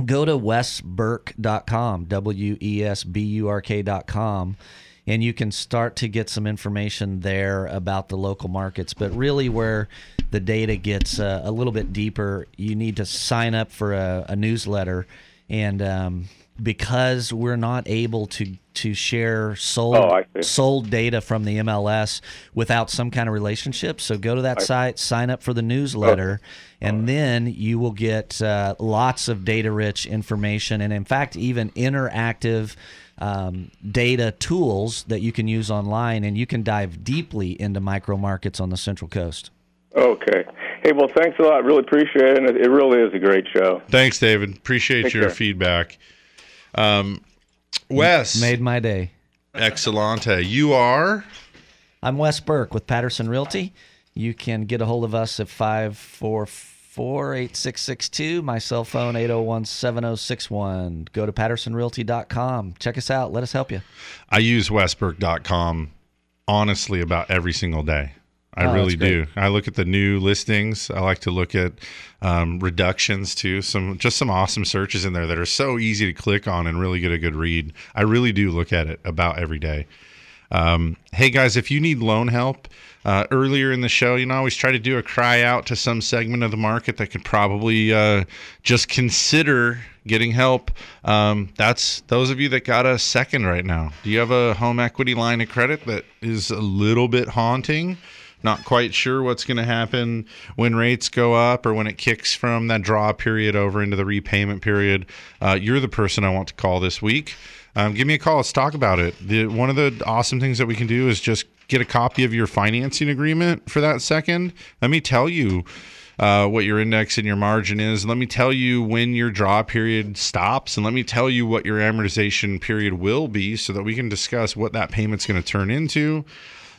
go to wesburk.com, W E S B U R K.com, and you can start to get some information there about the local markets. But really, where the data gets uh, a little bit deeper, you need to sign up for a, a newsletter. And um, because we're not able to to share sold Oh, sold data from the MLS without some kind of relationship. So go to that I- site, sign up for the newsletter, and then you will get uh, lots of data rich information and, in fact, even interactive um, data tools that you can use online. And you can dive deeply into micro markets on the Central Coast. Okay. Hey, well, thanks a lot. Really appreciate it. It, it really is a great show. Thanks, David. Appreciate Take your care. feedback. Um, Wes Made my day. Excellente. You are. I'm Wes Burke with Patterson Realty. You can get a hold of us at 544 8662. My cell phone, 801 7061. Go to pattersonrealty.com. Check us out. Let us help you. I use wesburk.com honestly about every single day. I Oh, really do. I look at the new listings. I like to look at um, reductions too. Some just some awesome searches in there that are so easy to click on and really get a good read. I really do look at it about every day. Um, hey guys, if you need loan help, uh, earlier in the show, you know, I always try to do a cry out to some segment of the market that could probably uh, just consider getting help. Um, that's those of you that got a second right now. Do you have a home equity line of credit that is a little bit haunting? Not quite sure what's going to happen when rates go up or when it kicks from that draw period over into the repayment period. Uh, you're the person I want to call this week. Um, give me a call. Let's talk about it. The, one of the awesome things that we can do is just get a copy of your financing agreement for that second. Let me tell you uh, what your index and your margin is. Let me tell you when your draw period stops, and let me tell you what your amortization period will be so that we can discuss what that payment's going to turn into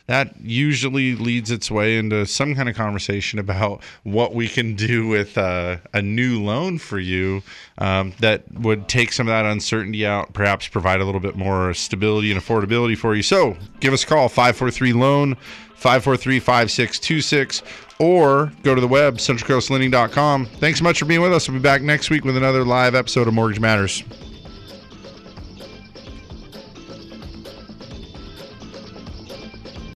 that usually leads its way into some kind of conversation about what we can do with uh, a new loan for you um, that would take some of that uncertainty out, perhaps provide a little bit more stability and affordability for you. So give us a call, 543 Loan, 543 5626, or go to the web, centralcoastlending.com. Thanks so much for being with us. We'll be back next week with another live episode of Mortgage Matters.